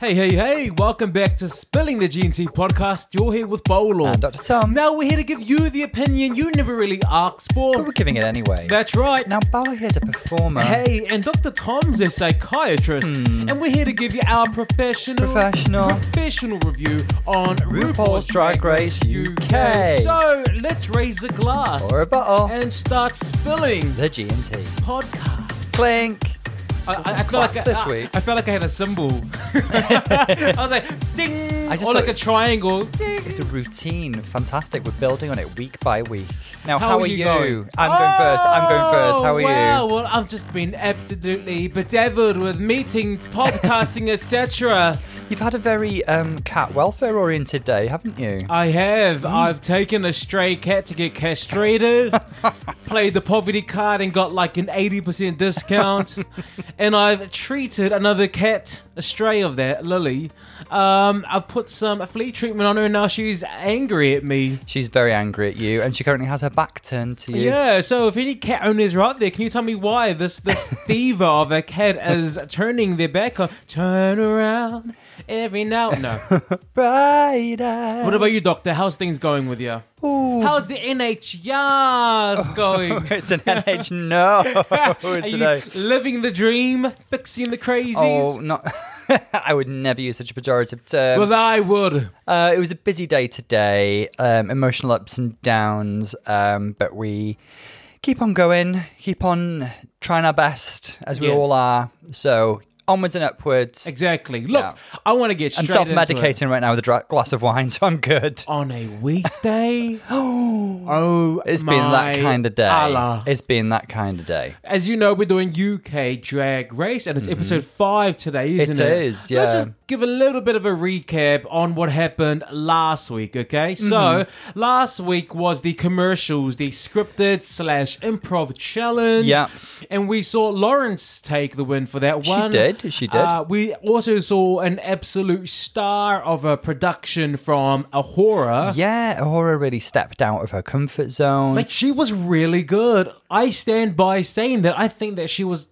Hey, hey, hey, welcome back to Spilling the G&T podcast. You're here with Bolo. And Dr. Tom. Now we're here to give you the opinion you never really asked for. But we're giving it anyway. That's right. now, Bala here's a performer. Hey, and Dr. Tom's a psychiatrist, and we're here to give you our professional, Hmm. Professional. professional review on RuPaul's, RuPaul's Drag Race UK. So let's raise a glass Or a bottle. and start spilling The G&T. podcast. Clink. I, I, feel like I, this week. I, felt like I had a symbol. I was like, ding, I just or like a triangle. Ding. It's a routine. Fantastic. We're building on it week by week. Now, How are you going? I'm going first. I'm going first. How are Oh, wow. you? Well, I've just been absolutely bedeviled with meetings, podcasting, etc. You've had a very um, cat welfare oriented day, haven't you? I have. Hmm. I've taken a stray cat to get castrated, played the poverty card and got like an 80% discount. and I've treated another cat, a stray of that, Lily. Um, I've put some flea treatment on her and now she's angry at me. She's very angry at you, and she currently has her back turned to you. Yeah, so if any cat owners are out there, can you tell me why this this diva of a cat is turning their back on? Turn around every now. No. Bright eyes. What about you, Doctor? How's things going with you? Ooh. How's the NHS going? it's an NH no Are today. you living the dream, fixing the crazies? Oh, not. I would never use such a pejorative term. well, I would. Uh, it was a busy day today, um, emotional ups and downs, um, but we keep on going, keep on trying our best, as we Yeah. all are. So onwards and upwards. Exactly. Look, Yeah. I want to get I'm straight into it. self-medicating right now with a dra- glass of wine, so I'm good. on a weekday. oh, It's been that my kind of day. Allah. It's been that kind of day. As you know, we're doing UK Drag Race, and it's episode five today, isn't Mm-hmm. It it? is, Let's yeah. just give a little bit of a recap on what happened last week, okay? So, Mm-hmm. last week was the commercials, the scripted slash improv challenge. Yeah. And we saw Lawrence take the win for that one. She one. did, she did. Uh, we also saw an absolute star of a production from A'Whora. Yeah, A'Whora really stepped out of her comfort zone. Like she was really good. I stand by saying that I think that she was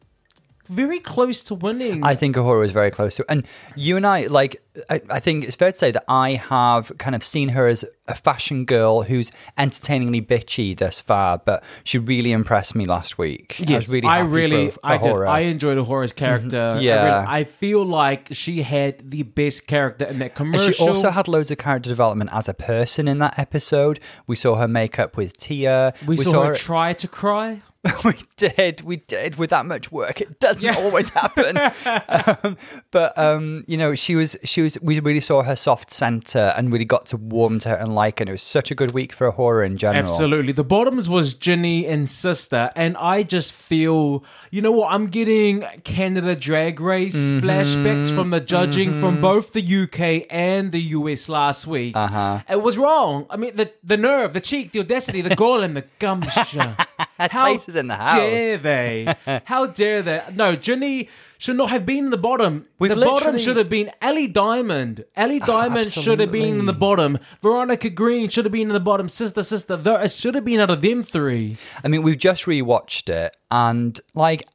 very close to winning. I think A'Whora was very close to, and you and I, like, I, I think it's fair to say that I have kind of seen her as a fashion girl who's entertainingly bitchy thus far, but she really impressed me last week. I was really, I really, for I did. I enjoyed A'Whora's mm-hmm. character. I Yeah. really- I, feel like she had the best character in that And commercial. she also had loads of character development as a person in that episode. We saw her makeup with Tia. we, saw, her, try to cry. we did, we did. With that much work, it doesn't Yeah. always happen. um, but um, you know, she was, she was. We really saw her soft center and really got to warm to her and like her. And it was such a good week for horror in general. Absolutely. The bottoms was Ginny and Sister, and I just feel, you know what? I'm getting Canada Drag Race Mm-hmm. flashbacks from the judging from both the UK and the US last week. Uh-huh. It was wrong. I mean, the the nerve, the cheek, the audacity, the gall, and the gumption. How is in the dare they? How dare they? No, Ginny should not have been in the bottom. We've the bottom should have been Ellie Diamond. Ellie Diamond should have been in the bottom. Veronica Green should have been in the bottom. Sister, sister, there, it should have been out of them three. I mean, we've just rewatched it, and like,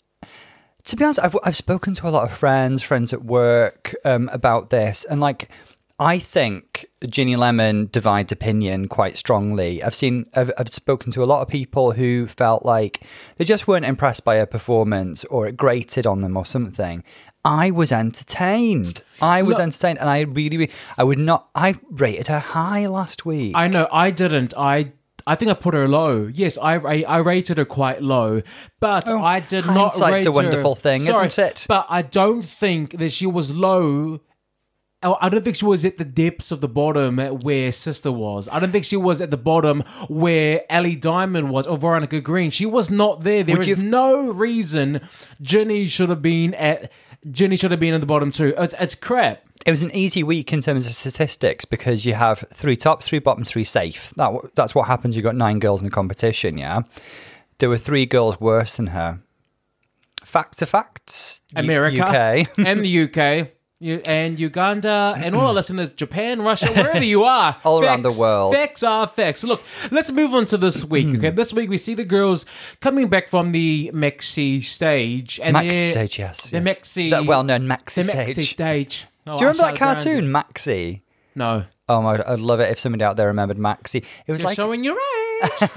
to be honest, I've I've spoken to a lot of friends, friends at work, um, about this, and like, I think Ginny Lemon divides opinion quite strongly. I've seen, I've, I've spoken to a lot of people who felt like they just weren't impressed by her performance, or it grated on them, or something. I was entertained. I was Look- entertained, and I really, really, I would not. I rated her high last week. I know I didn't. I I think I put her low. Yes, I I, I rated her quite low, but oh, I did not Oh, rate a wonderful her. thing, Sorry, isn't it? But I don't think that she was low. Oh, I don't think she was at the depths of the bottom where Sister was. I don't think she was at the bottom where Ellie Diamond was or Veronica Green. She was not there. There is you- no reason Ginny should have been at. Ginny should have been in the bottom too. It's, it's crap. It was an easy week in terms of statistics because you have three tops, three bottoms, three safe. That that's what happens. You got nine girls in the competition. Yeah, there were three girls worse than her. Fact to facts, U- America UK. and the UK. You, and Uganda and all our listeners, Japan, Russia, wherever you are, All around the world. Facts are facts. Look, let's move on to this week. Okay, hmm. this week we see the girls coming back from the Maxi stage and Maxi stage, yes. the yes. Maxi, That well-known the Maxi Maxi stage. stage. Oh, Do you oh, remember that cartoon, Maxi? No. Oh my! I'd love it if somebody out there remembered Maxie. It was You're like showing your age.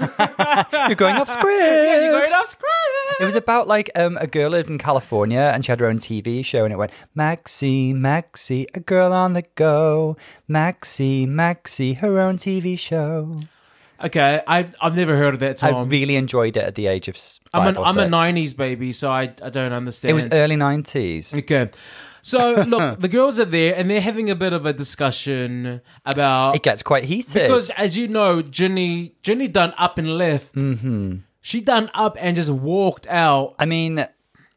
you're going off script. yeah, you're going off script. It was about like um, a girl lived in California and she had her own TV show and it went Maxie, Maxie, a girl on the go. Maxie, Maxie, her own TV show. Okay, I've I've never heard of that. Tom. I really enjoyed it at the age of s- I'm five an, or I'm a '90s baby, so I I don't understand. It was early nineties. Okay. So look, the girls are there and they're having a bit of a discussion about It gets quite heated. because, as you know, Ginny Ginny done up and left. Mm-hmm. She done up and just walked out. I mean,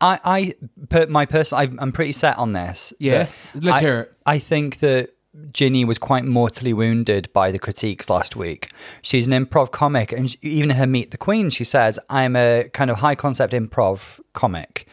I, I, per, my person, I, I'm pretty set on this. Yeah? that Let's I- hear it. I think that Ginny was quite mortally wounded by the critiques last week. She's an improv comic, and she, even in her Meet the Queen, she says, "I'm a kind of high concept improv comic."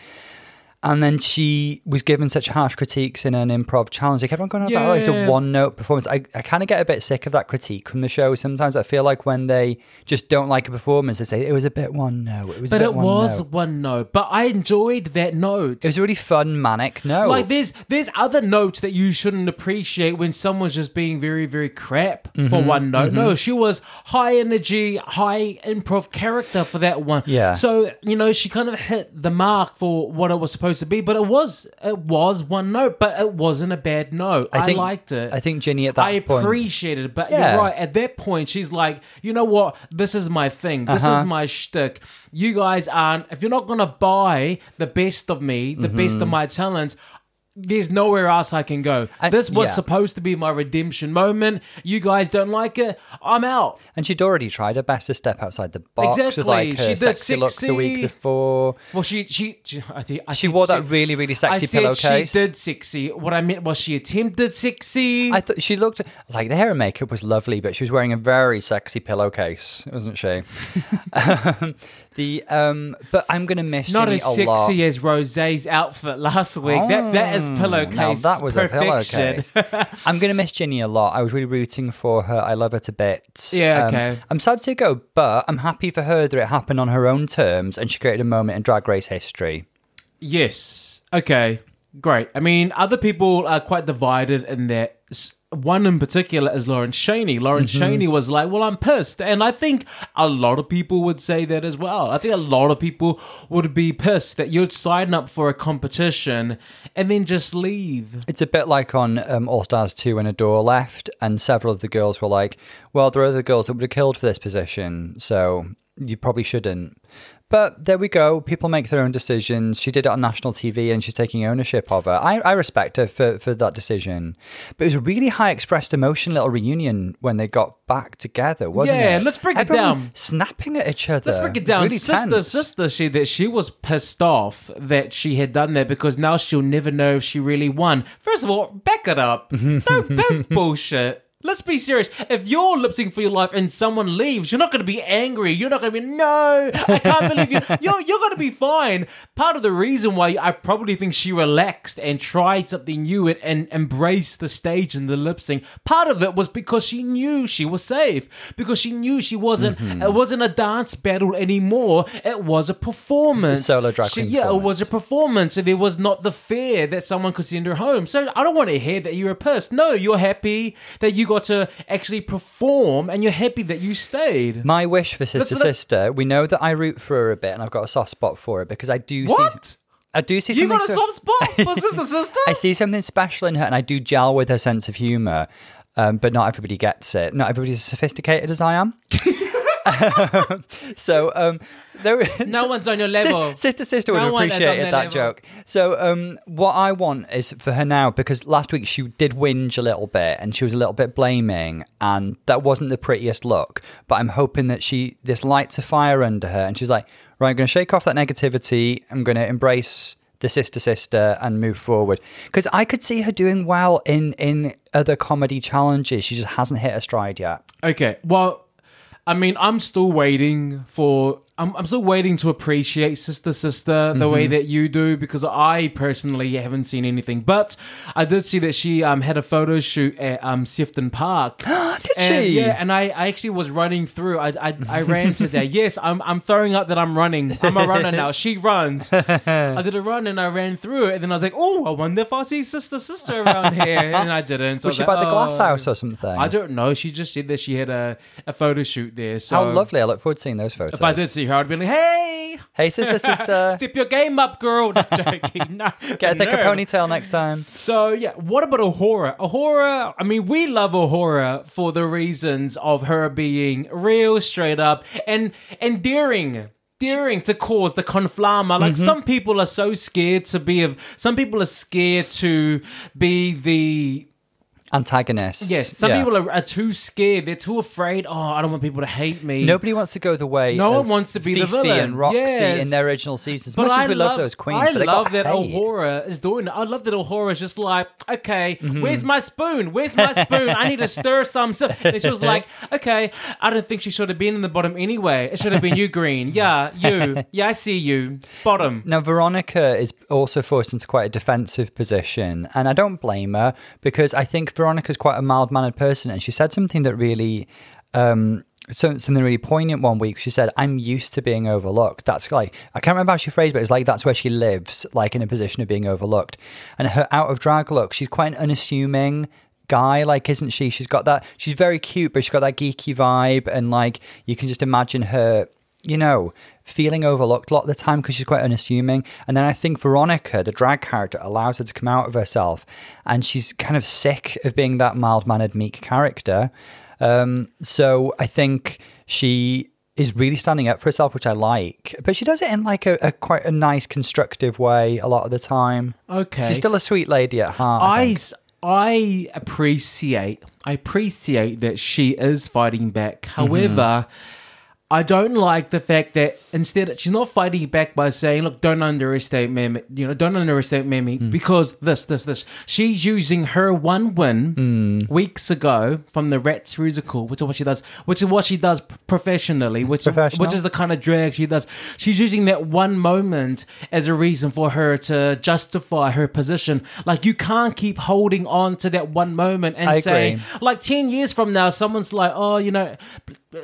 And then she was given such harsh critiques in an improv challenge. Kept on going on about, oh, it's Yeah. a one note performance. I, I kind of get a bit sick of that critique from the show. Sometimes I feel like when they just don't like a performance, they say, it was a bit one note. It was a But bit it one was note." one note. But I enjoyed that note. It was a really fun, manic note. Like there's there's other notes that you shouldn't appreciate when someone's just being very very crap Mm-hmm, for one note. No, she was high energy, high improv character for that one. Yeah. So you know she kind of hit the mark for what it was supposed to be, but it was it was one note, but it wasn't a bad note. I, think- liked it. I think Jenny at that I point. appreciated it, but Yeah. you're right. At that point, she's like, you know what? This is my thing. This Uh-huh. is my shtick. You guys aren't. If you're not gonna buy the best of me, the best Mm-hmm. of my talents. There's nowhere else I can go. This was yeah. supposed to be my redemption moment. You guys don't like it. I'm out. And she'd already tried her best to step outside the box Exactly. like her She did sexy look the week before. Well, she she she, I think, I She wore that really, really sexy I pillowcase. She did sexy. What I meant was she attempted sexy. I thought she looked like the hair and makeup was lovely, but she was wearing a very sexy pillowcase, wasn't she? um, the um, but I'm gonna miss Not Ginny as a sexy lot. as Rose's outfit last week. that that is Mm, pillowcase. Now that was perfection. a pillowcase. I'm gonna miss Ginny a lot. I was really rooting for her. I love her to bits. Yeah, Um, okay. I'm sad to see go, but I'm happy for her that it happened on her own terms and she created a moment in Drag Race history. Yes. Okay. Great. I mean, other people are quite divided in that. One in particular is Lawrence Chaney. Lawrence Mm-hmm. Chaney was like, "Well, I'm pissed," and I think a lot of people would say that as well. I think a lot of people would be pissed that you'd sign up for a competition and then just leave. It's a bit like on um, All Stars 2 when Adore left, and several of the girls were like, well, there are other girls that would have killed for this position, so you probably shouldn't. But there we go. People make their own decisions. She did it on national TV and she's taking ownership of it. I, I respect her for, for that decision. But it was a really high expressed emotion little reunion when they got back together, wasn't it? Yeah, let's break it down. Snapping at each other. Let's break it down. Really sister, tense. sister said that she was pissed off that she had done that because now she'll never know if she really won. First of all, back it up. Mm-hmm. don't, don't bullshit. Let's be serious. If you're lip syncing for your life and someone leaves, you're not going to be angry. You're not going to be, no, I can't believe you. You're, you're going to be fine. Part of the reason why I probably think she relaxed and tried something new and, and embraced the stage and the lip sync, part of it was because she knew she was safe. Because she knew she wasn't, Mm-hmm. it wasn't a dance battle anymore. It was a performance. Solo drag She- Yeah, it was a performance. And there was not the fear that someone could send her home. So I don't want to hear that you're pissed. No, you're happy that you got to actually perform and you're happy that you stayed. My wish for Sister Let's- let's- Sister, we know that I root for her a bit and I've got a soft spot for her because I do What? see. I do see You something. got a soft spot for sister sister? I see something special in her, and I do gel with her sense of humor. Um, but not everybody gets it. Not everybody's as sophisticated as I am. so um, there is No one's on your Sis- level. sister, sister would No have one is on appreciated that level. joke. So um, what I want is for her now because last week she did whinge a little bit and she was a little bit blaming, and that wasn't the prettiest look. But I'm hoping that she this lights a fire under her, and she's like, right, I'm going to shake off that negativity. I'm going to embrace the sister sister and move forward because I could see her doing well in in other comedy challenges. She just hasn't hit a stride yet. Okay, well, I mean, I'm still waiting for. I'm, I'm still waiting to appreciate Sister Sister the way that you do because I personally haven't seen anything. But I did see that she um, had a photo shoot at um, Sefton Park. Did and, she? Yeah, and I, I actually was running through. I, I, I ran today. Yes, I'm, I'm throwing up that I'm running. I'm a runner now. She runs. I did a run and I ran through it, and then I was like, oh, I wonder if I see sister sister around here, and I didn't. So Was she like, by the glass "Oh." house or something? I don't know. She just said that she had a, a photo shoot there. So How lovely! I look forward to seeing those photos. If I did see I'd be like, hey, Hey, sister, sister, step your game up, girl. No, joking. No, get a thicker no. ponytail next time. So yeah, what about A'Whora? A'Whora, I mean, we love A'Whora for the reasons of her being real, straight up, and endearing. Daring to cause the conflama. Like mm-hmm. some people are so scared to be of. Some people are scared to be the Antagonist. Yes, some Yeah. people are, are too scared. They're too afraid. Oh, I don't want people to hate me. Nobody wants to go the way. No one wants to be the villain. and Roxy Yes. in their original seasons. As But much as we love, those queens, I love that hate. A'Whora is doing. I love that A'Whora is just like, okay, Mm-hmm. where's my spoon? Where's my spoon? I need to stir some. So, and she was like, okay, I don't think she should have been in the bottom anyway. It should have been you, Green. Yeah, you. Yeah, I see you. Bottom. Now, Veronica is also forced into quite a defensive position, and I don't blame her because I think Veronica's quite a mild mannered person, and she said something that really. Um, so, something really poignant one week. She said, I'm used to being overlooked. That's like, I can't remember how she phrased it, but it's like that's where she lives, like in a position of being overlooked. And her out of drag look, she's quite an unassuming guy, like, isn't she? She's got that, she's very cute, but she's got that geeky vibe. And like, you can just imagine her you know, feeling overlooked a lot of the time because she's quite unassuming. And then I think Veronica, the drag character, allows her to come out of herself, and she's kind of sick of being that mild mannered, meek character. Um, so I think she is really standing up for herself, which I like. But she does it in like a, a quite a nice, constructive way a lot of the time. Okay. She's still a sweet lady at heart. I I, I appreciate I appreciate that she is fighting back. Mm-hmm. I don't like the fact that instead she's not fighting back by saying, "Look, don't underestimate me," you know, don't underestimate me Mm. because this, this, this. She's using her one win Mm. weeks ago from the Rats musical, which is what she does, which is what she does professionally, which Professional. which is the kind of drag she does. She's using that one moment as a reason for her to justify her position. Like you can't keep holding on to that one moment and I say, agree. like ten years from now, someone's like, oh, you know,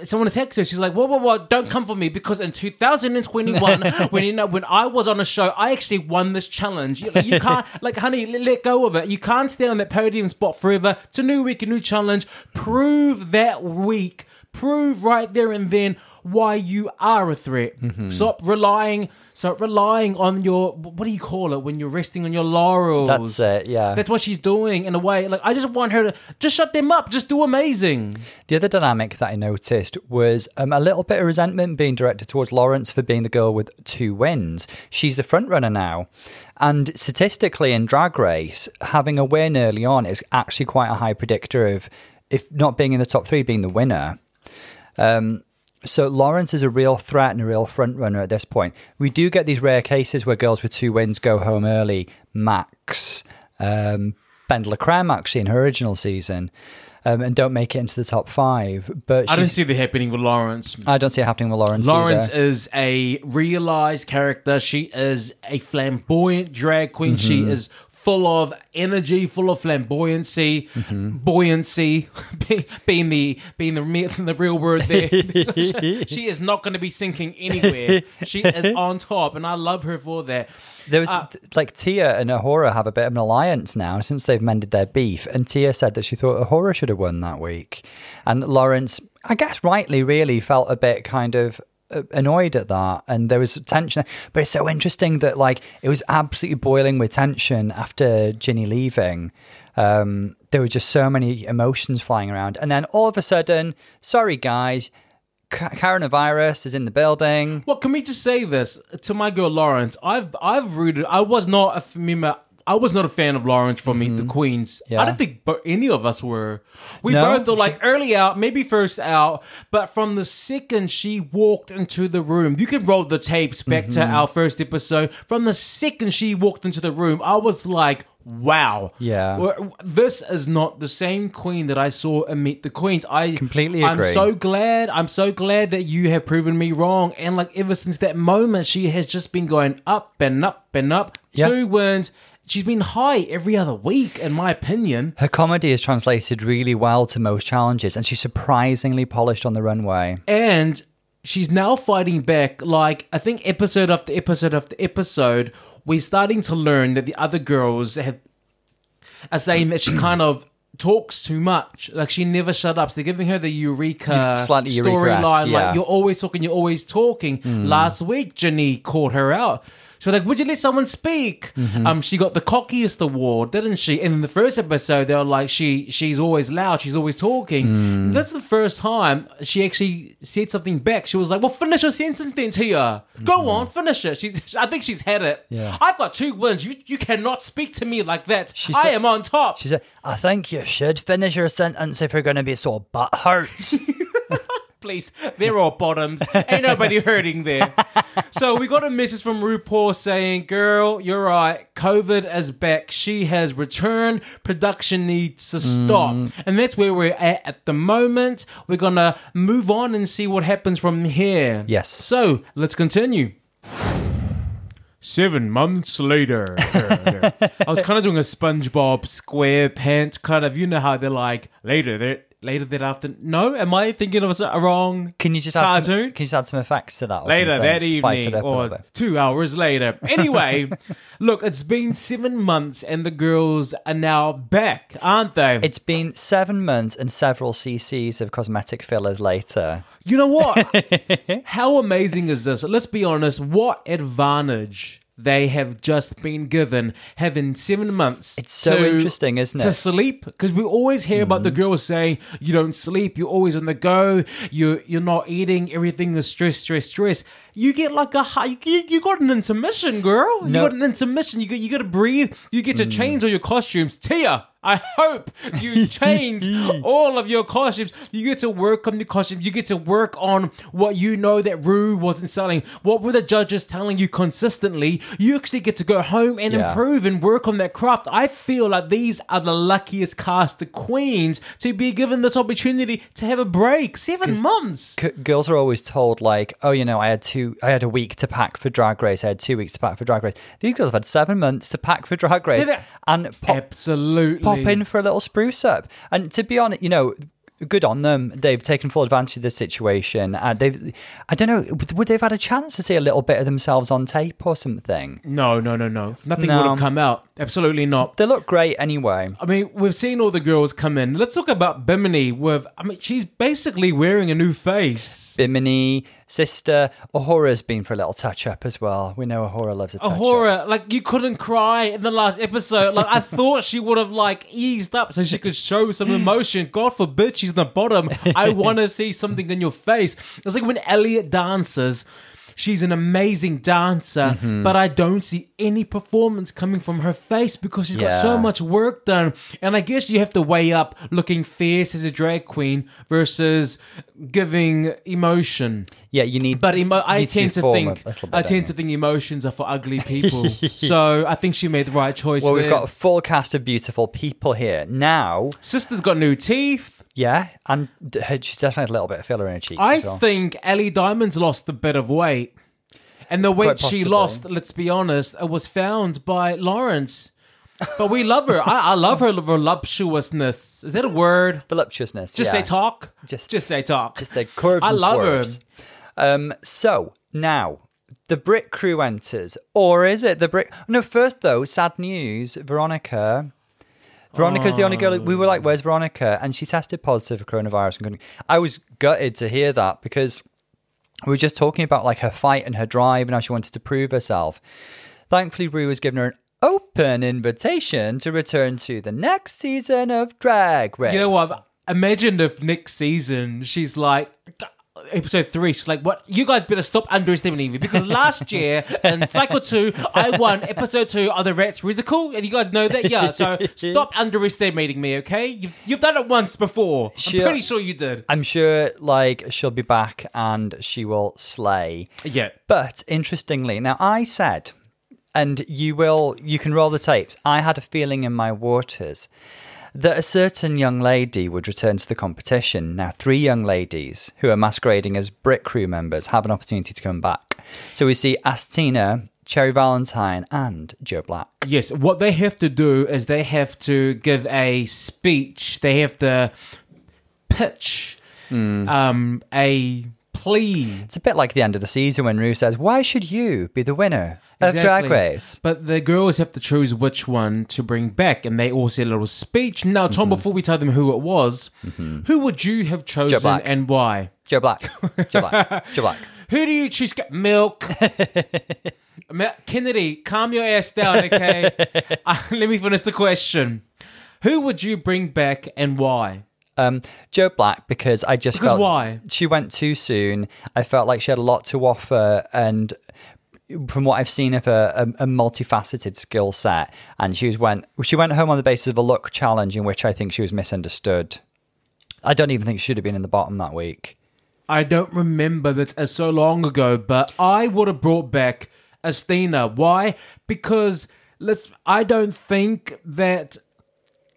someone texts her. She's like, whoa, whoa, whoa, don't come for me because in 2021, when you know when I was on a show, I actually won this challenge. You, you can't, like, honey, let go of it. You can't stay on that podium spot forever. It's a new week, a new challenge. Prove that week. Prove right there and then why you are a threat. Mm-hmm. Stop relying. Stop relying on your what do you call it when you're resting on your laurels. That's it, yeah. That's what she's doing in a way. Like I just want her to just shut them up. Just do amazing. The other dynamic that I noticed was um, a little bit of resentment being directed towards Lawrence for being the girl with two wins. She's the front runner now. And statistically in Drag Race, having a win early on is actually quite a high predictor of, if not being in the top three, being the winner. Um, so Lawrence is a real threat and a real front runner at this point. We do get these rare cases where girls with two wins go home early. Max, um, Creme actually in her original season, um, and don't make it into the top five. But I don't see that happening with Lawrence. I don't see it happening with Lawrence. Lawrence either. is a realized character. She is a flamboyant drag queen. Mm-hmm. She is full of energy, full of flamboyancy, Mm-hmm. buoyancy, be- being the being the the real word there. she is not going to be sinking anywhere. She is on top, and I love her for that. There was Uh, like Tia and A'Whora have a bit of an alliance now since they've mended their beef. And Tia said that she thought A'Whora should have won that week, and Lawrence, I guess rightly, really felt a bit kind of annoyed at that, and there was tension. But it's so interesting that like it was absolutely boiling with tension after Ginny leaving. Um, there were just so many emotions flying around, and then all of a sudden, sorry guys, coronavirus is in the building. Well, can we just say this to my girl Lawrence? I've I've rooted. I was not a member. I was not a fan of Lawrence from Meet the Queens. Mm-hmm. Yeah. I don't think any of us were. We No? both were like early out, maybe first out, but from the second she walked into the room, you can roll the tapes back to Mm-hmm. our first episode. From the second she walked into the room, I was like, wow. Yeah. This is not the same queen that I saw in Meet the Queens. I Completely agree. I'm so glad. I'm so glad that you have proven me wrong. And like ever since that moment, she has just been going up and up and up. Yeah. Two wins she's been high every other week, in my opinion. Her comedy is translated really well to most challenges, and she's surprisingly polished on the runway. And she's now fighting back. Like, I think episode after episode after episode, we're starting to learn that the other girls have are saying that she kind of talks too much. Like she never shut up. So they're giving her the Eureka Slightly storyline. yeah. Like you're always talking, you're always talking. Hmm. Last week, Ginny called her out. She was like, "Would you let someone speak?" Mm-hmm. Um, she got the cockiest award, didn't she? And in the first episode, they were like, "She, she's always loud. She's always talking." Mm. That's the first time she actually said something back. She was like, "Well, finish your sentence then, Tia. Go mm-hmm. on, finish it." She's, I think she's had it. Yeah. I've got two wins. You, you cannot speak to me like that. She I said- am on top. She said, I think you should finish your sentence if you're going to be so butthurt. Please, they're all bottoms. Ain't nobody hurting there. So we got a message from RuPaul saying, "Girl, you're right. COVID is back. She has returned. Production needs to stop." Mm. And that's where we're at at the moment. We're gonna move on and see what happens from here. Yes. So let's continue. Seven months later, I was kind of doing a SpongeBob SquarePants kind of. You know how they're like later, they're later that afternoon. No, am I thinking of a wrong? Can you just add some, Cartoon? can you just add some effects to that? Or later something? that Spice it evening up a little or bit. two hours later. Anyway, look, it's been seven months and the girls are now back, aren't they? It's been seven months and several cc's of cosmetic fillers later. you know what? How amazing is this? Let's be honest. What advantage they have just been given having seven months? It's so to- interesting, isn't it? To sleep, because we always hear about the mm-hmm. girls saying you don't sleep, you're always on the go, you you're not eating, everything is stress, stress, stress. You get like a high, you, you got an intermission, girl. You No. got an intermission. You get you got to breathe. You get to hmm. change all your costumes. Tia, I hope you changed all of your costumes. You get to work on the costume. You get to work on what you know that Rue wasn't selling. What were the judges telling you consistently? You actually get to go home and Yeah. improve and work on that craft. I feel like these are the luckiest cast of queens to be given this opportunity to have a break. Seven months. C- girls are always told like, oh, you know, I had two, I had a week to pack for Drag Race. I had two weeks to pack for Drag Race. These girls have had seven months to pack for Drag Race Did it- and pop, Absolutely. pop in for a little spruce up. And to be honest, you know. Good on them. They've taken full advantage of the situation. Uh, they've, I don't know, would would they've had a chance to see a little bit of themselves on tape or something? No, no, no, no. Nothing No. would have come out. Absolutely not. They look great anyway. I mean, we've seen all the girls come in. Let's talk about Bimini. With, I mean, she's basically wearing a new face. Bimini, sister, A'Whora's been for a little touch up as well. We know A'Whora loves a touch A up. like you couldn't cry in the last episode. Like I thought she would have like eased up so she could show some emotion. God forbid she's in the bottom. I want to see something in your face. It's like when Elliot dances. She's an amazing dancer, Mm-hmm. but I don't see any performance coming from her face because she's got so much work done. And I guess you have to weigh up looking fierce as a drag queen versus giving emotion. Yeah, you need. But emo- I to tend to perform think bit, I tend to think emotions are for ugly people. so I think she made the right choice. Well, there. we've got a full cast of beautiful people here now. sister's got new teeth. Yeah, and her- she's definitely had a little bit of filler in her cheeks I as well. think Ellie Diamond's lost a bit of weight, and the weight she lost, let's be honest, it was found by Lawrence. But we love her. I, I love her voluptuousness. Is that a word? Voluptuousness. Just yeah. say talk. Just- just say talk. Just the curves I and love swerves. Um, so now the Brit crew enters, or is it the Brit? No, first though, sad news. Veronica. Veronica's the only girl. We were like, oh. "Where's Veronica?" And she tested positive for coronavirus. and couldn't- I was gutted to hear that because we were just talking about like her fight and her drive and how she wanted to prove herself. Thankfully, Rue has given her an open invitation to return to the next season of Drag Race. You know what? Imagine if next season she's like episode three. She's like, "What? You guys better stop underestimating me because last year in cycle two, I won episode two of the Rats Musical, and you guys know that, yeah. So stop underestimating me, okay? You've, you've done it once before. Sure. I'm pretty sure you did. I'm sure like she'll be back and she will slay. Yeah. But interestingly, now I said, and you will, you can roll the tapes. I had a feeling in my waters that a certain young lady would return to the competition. Now, three young ladies who are masquerading as Brit crew members have an opportunity to come back. So we see Asttina, Cherry Valentine, and Joe Black. Yes, what they have to do is they have to give a speech. They have to pitch Hmm. um, a plea. It's a bit like the end of the season when Rue says, Why should you be the winner of Drag Race? But the girls have to choose which one to bring back, and they all say a little speech. Now, Tom, Mm-hmm. before we tell them who it was, who would you have chosen and why? Joe Black. Joe Black. Joe Black. Who do you choose? Milk. Kennedy, calm your ass down, okay? uh, let me finish the question. Who would you bring back and why? Um, Joe Black because I just Because felt why? she went too soon. I felt like she had a lot to offer, and from what I've seen of her, a, a multifaceted skill set. And she was went she went home on the basis of a look challenge in which I think she was misunderstood. I don't even think she should have been in the bottom that week. I don't remember that uh, so long ago, but I would have brought back Asttina. Why? Because let's. I don't think that.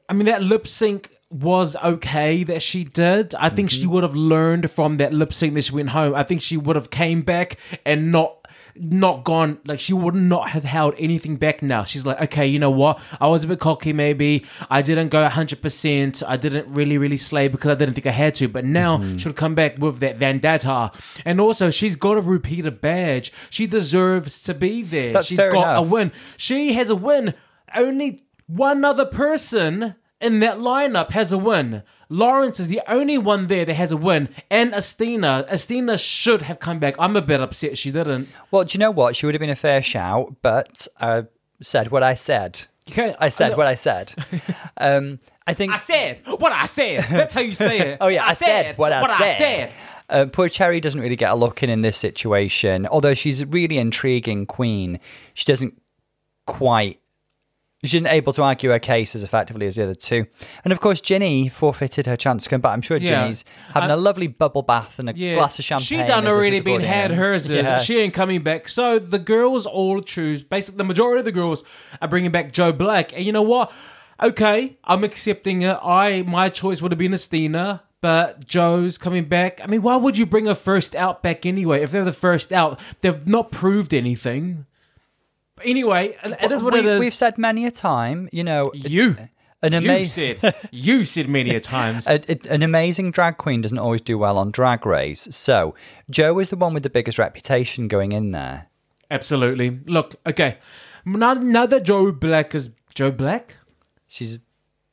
I mean, that lip sync was okay that she did. I think she mm-hmm. would have learned from that lip sync that she went home. I think she would have came back and not not gone like she would not have held anything back now. She's like okay you know what? I was a bit cocky maybe. I didn't go 100% i didn't really really slay because i didn't think i had to. But now mm-hmm. she'll come back with that vendetta. And also she's got a repeater badge. She deserves to be there. That's she's got enough. a win. She has a win. Only one other person in that lineup has a win. Lawrence is the only one there that has a win, and Asttina. Asttina should have come back. I'm a bit upset she didn't. Well, do you know what? She would have been a fair shout, but I said what I said. Okay, I said what I said. Um, I think. I said what I said. That's how you say it. Oh yeah, I, said, what I said. said. Uh, poor Cherry doesn't really get a look in in this situation. Although she's a really intriguing queen, she doesn't quite. She isn't able to argue her case as effectively as the other two. And of course, Ginny forfeited her chance to come back. I'm sure Yeah. Ginny's having a lovely bubble bath and a Yeah, glass of champagne. She done already been had hers. is. Yeah. She ain't coming back. So the girls all choose. Basically, the majority of the girls are bringing back Joe Black. And you know what? Okay, I'm accepting it. I my choice would have been Asttina. But Joe's coming back. I mean, why would you bring a first out back anyway? If they're the first out, they've not proved anything. Anyway, it is what we, it is. We've said many a time, you know, you, an you amazing. said, you said many a times. A, a- an amazing drag queen doesn't always do well on drag race. So Joe is the one with the biggest reputation going in there. Absolutely. Look, okay. Now, now that Joe Black is Joe Black. She's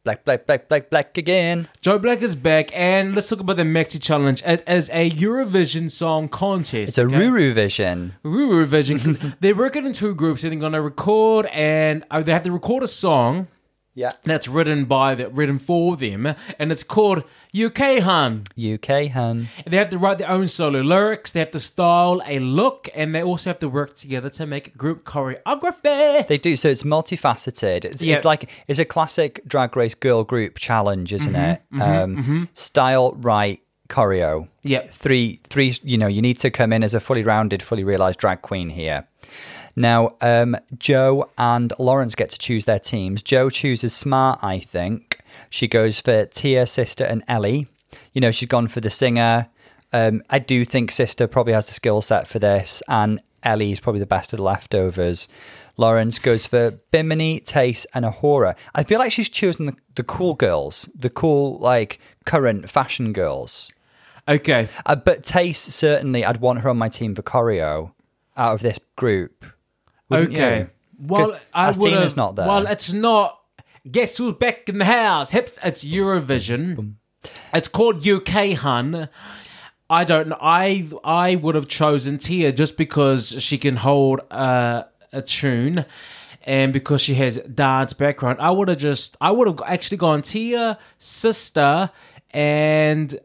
black, black, black, black, black again. Joe Black is back, and let's talk about the Maxi Challenge. It is a Eurovision song contest. It's a okay? Ruru vision. Eurovision. They're working in two groups. They're going to record, and uh, they have to record a song Yeah. that's written by that written for them, and it's called UK Hun. UK hun. They have to write their own solo lyrics. They have to style a look, and they also have to work together to make group choreography. They do so. It's multifaceted. It's, Yeah. it's like it's a classic drag race girl group challenge, isn't Mm-hmm, it? um, Style right choreo. Yeah. Three, three. You know, you need to come in as a fully rounded, fully realized drag queen here. Now, um, Joe and Lawrence get to choose their teams. Joe chooses smart, I think. She goes for Tia, Sister, and Ellie. You know, she's gone for the singer. Um, I do think Sister probably has the skill set for this, and Ellie's probably the best of the leftovers. Lawrence goes for Bimini, Tayce, and A'Whora. I feel like she's chosen the, the cool girls, the cool, like, current fashion girls. Okay. Uh, but Tayce, certainly, I'd want her on my team for choreo out of this group. Okay. you? Well, Good. I would have. not there. Well, it's not. Guess who's back in the house? Hips. It's Eurovision. It's called UK Hun. I don't know. I I would have chosen Tia just because she can hold uh, a tune, and because she has dance background. I would have just. I would have actually gone Tia, sister, and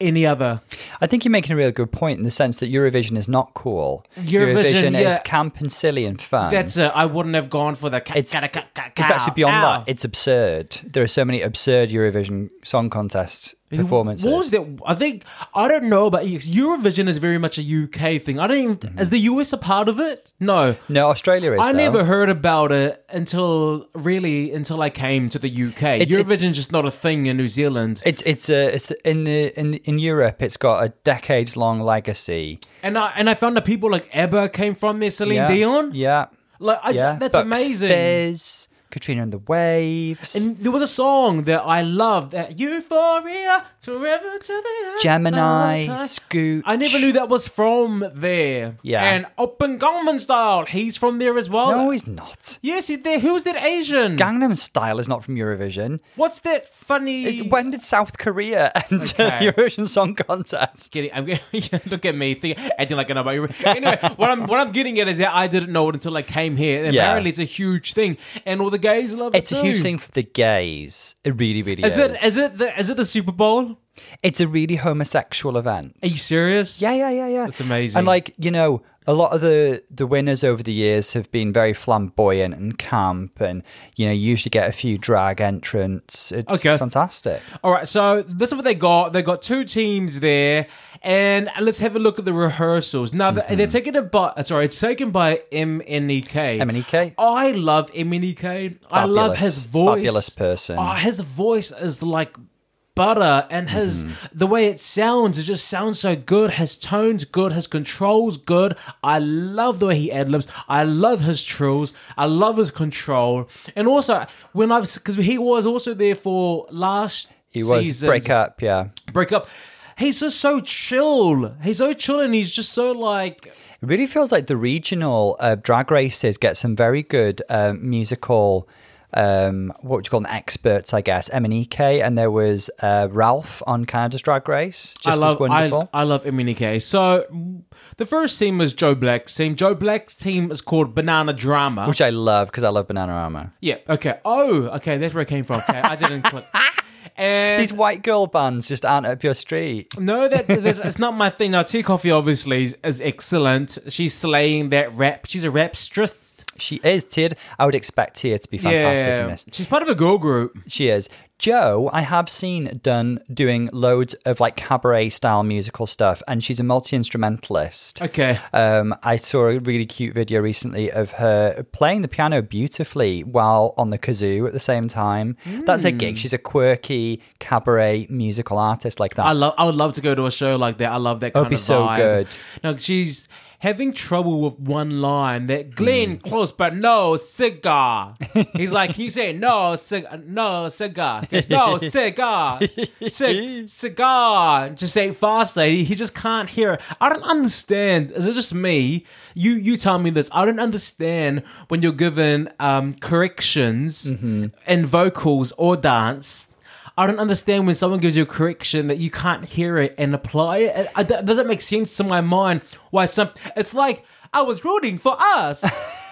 any other. I think you're making a real good point in the sense that Eurovision is not cool. Eurovision, is yeah. camp and silly and fun. That's it. I wouldn't have gone for the. It's- it's actually beyond that. It's absurd. There are so many absurd Eurovision Song Contest performances. What was that? I think I don't know about Eurovision is very much a UK thing. I don't even. Mm-hmm. Is the US a part of it? No. No, Australia is. I though. never heard about it until really until I came to the UK. It's- Eurovision's just not a thing in New Zealand. It's it's a it's in the in in Europe. It's got a decades long legacy. And I and I found that people like ABBA came from there, Celine yeah. Dion. Yeah, Like I, yeah. that's Bucks amazing. Fizz, Katrina and the Waves, And there was a song that I loved, that Euphoria, forever to the Gemini. Scoot. I never knew that was from there. Yeah. And Oppa Gangnam Style, he's from there as well. No, he's not. Yes, he's there. Who's that Asian? Gangnam Style is not from Eurovision. What's that funny? It's, when did South Korea enter Okay. the Eurovision Song Contest? Getting, I'm look at me, think, acting like I know about you. Anyway, what I'm what I'm getting at is that I didn't know it until I came here. And Yeah. Apparently, it's a huge thing, and all the gays love It's it It's a huge thing for the gays. It really, really is. Is it is it the is it the Super Bowl? It's a really homosexual event. Are you serious? Yeah, yeah, yeah, yeah. That's amazing. And like you know, a lot of the the winners over the years have been very flamboyant and camp, and you know, you usually get a few drag entrants. It's Okay. fantastic. All right, so this is what they got. They got two teams there, and let's have a look at the rehearsals. Now Mm-hmm. they're taken by uh, sorry, it's taken by MNEK. MNEK? I love MNEK. I love his voice. Fabulous person. Oh, his voice is like butter, and his Mm-hmm. the way it sounds, it just sounds so good. His tone's good. His controls good. I love the way he ad libs. I love his trills. I love his control, and also when I've because he was also there for last. He was season's break up, yeah. break up. He's just so chill. He's so chill, and he's just so like. It really feels like the regional uh, drag races get some very good um, musical. Um, what would you call them? Experts, I guess. M and EK, and there was uh, Ralph on Canada's Drag Race. Just I love, as wonderful. I, I love MNEK. So the first team was Joe Black's team. Joe Black's team is called Banana Drama. which I love because I love Banana Drama. yeah. Okay. Oh. Okay. That's where it came from. Okay. I didn't click. And These white girl bands just aren't up your street. no, that that's, it's not my thing. Now, Tia Kofi obviously is, is excellent. She's slaying that rap. She's a rapstress. She is Tia. I would expect Tia to be fantastic in Yeah. this. She's part of a girl group. She is. Joe, I have seen done doing loads of like cabaret style musical stuff, and she's a multi instrumentalist. Okay. Um, I saw a really cute video recently of her playing the piano beautifully while on the kazoo at the same time. That's a Hmm. gig. She's a quirky cabaret musical artist like that. I love. I would love to go to a show like that. I love that kind It'd be of so vibe. good. No, she's having trouble with one line that Glenn close, but no cigar. He's like, can you say no cigar? No cigar. He goes, no cigar. Cig- cigar. Just say it faster. He, he just can't hear it. I don't understand. Is it just me? You you tell me this. I don't understand when you're given um, corrections in vocals or dance. I don't understand when someone gives you a correction that you can't hear it and apply it. Uh, uh, it- it doesn't make sense to my mind why some. It's like I was rooting for us,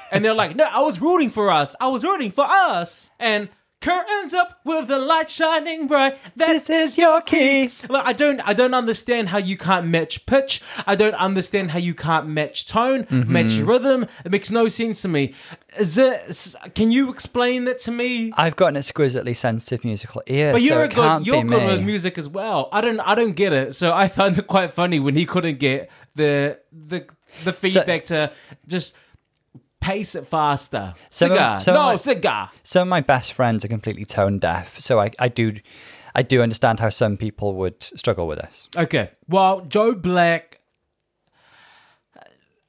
and they're like, "No, I was rooting for us. I was rooting for us." And curtains up with the light shining bright. This is your key. Like, I don't, I don't understand how you can't match pitch. I don't understand how you can't match tone, mm-hmm. match rhythm. It makes no sense to me. Is it? Can you explain that to me? I've got an exquisitely sensitive musical ear, But you're can't good, you're good me. with music as well. I don't, I don't get it. So I found it quite funny when he couldn't get the the the feedback to just pace it faster. So- cigar, so no my- cigar. Some of my best friends are completely tone deaf, so I, I do, I do understand how some people would struggle with this. Okay, well, Joe Black.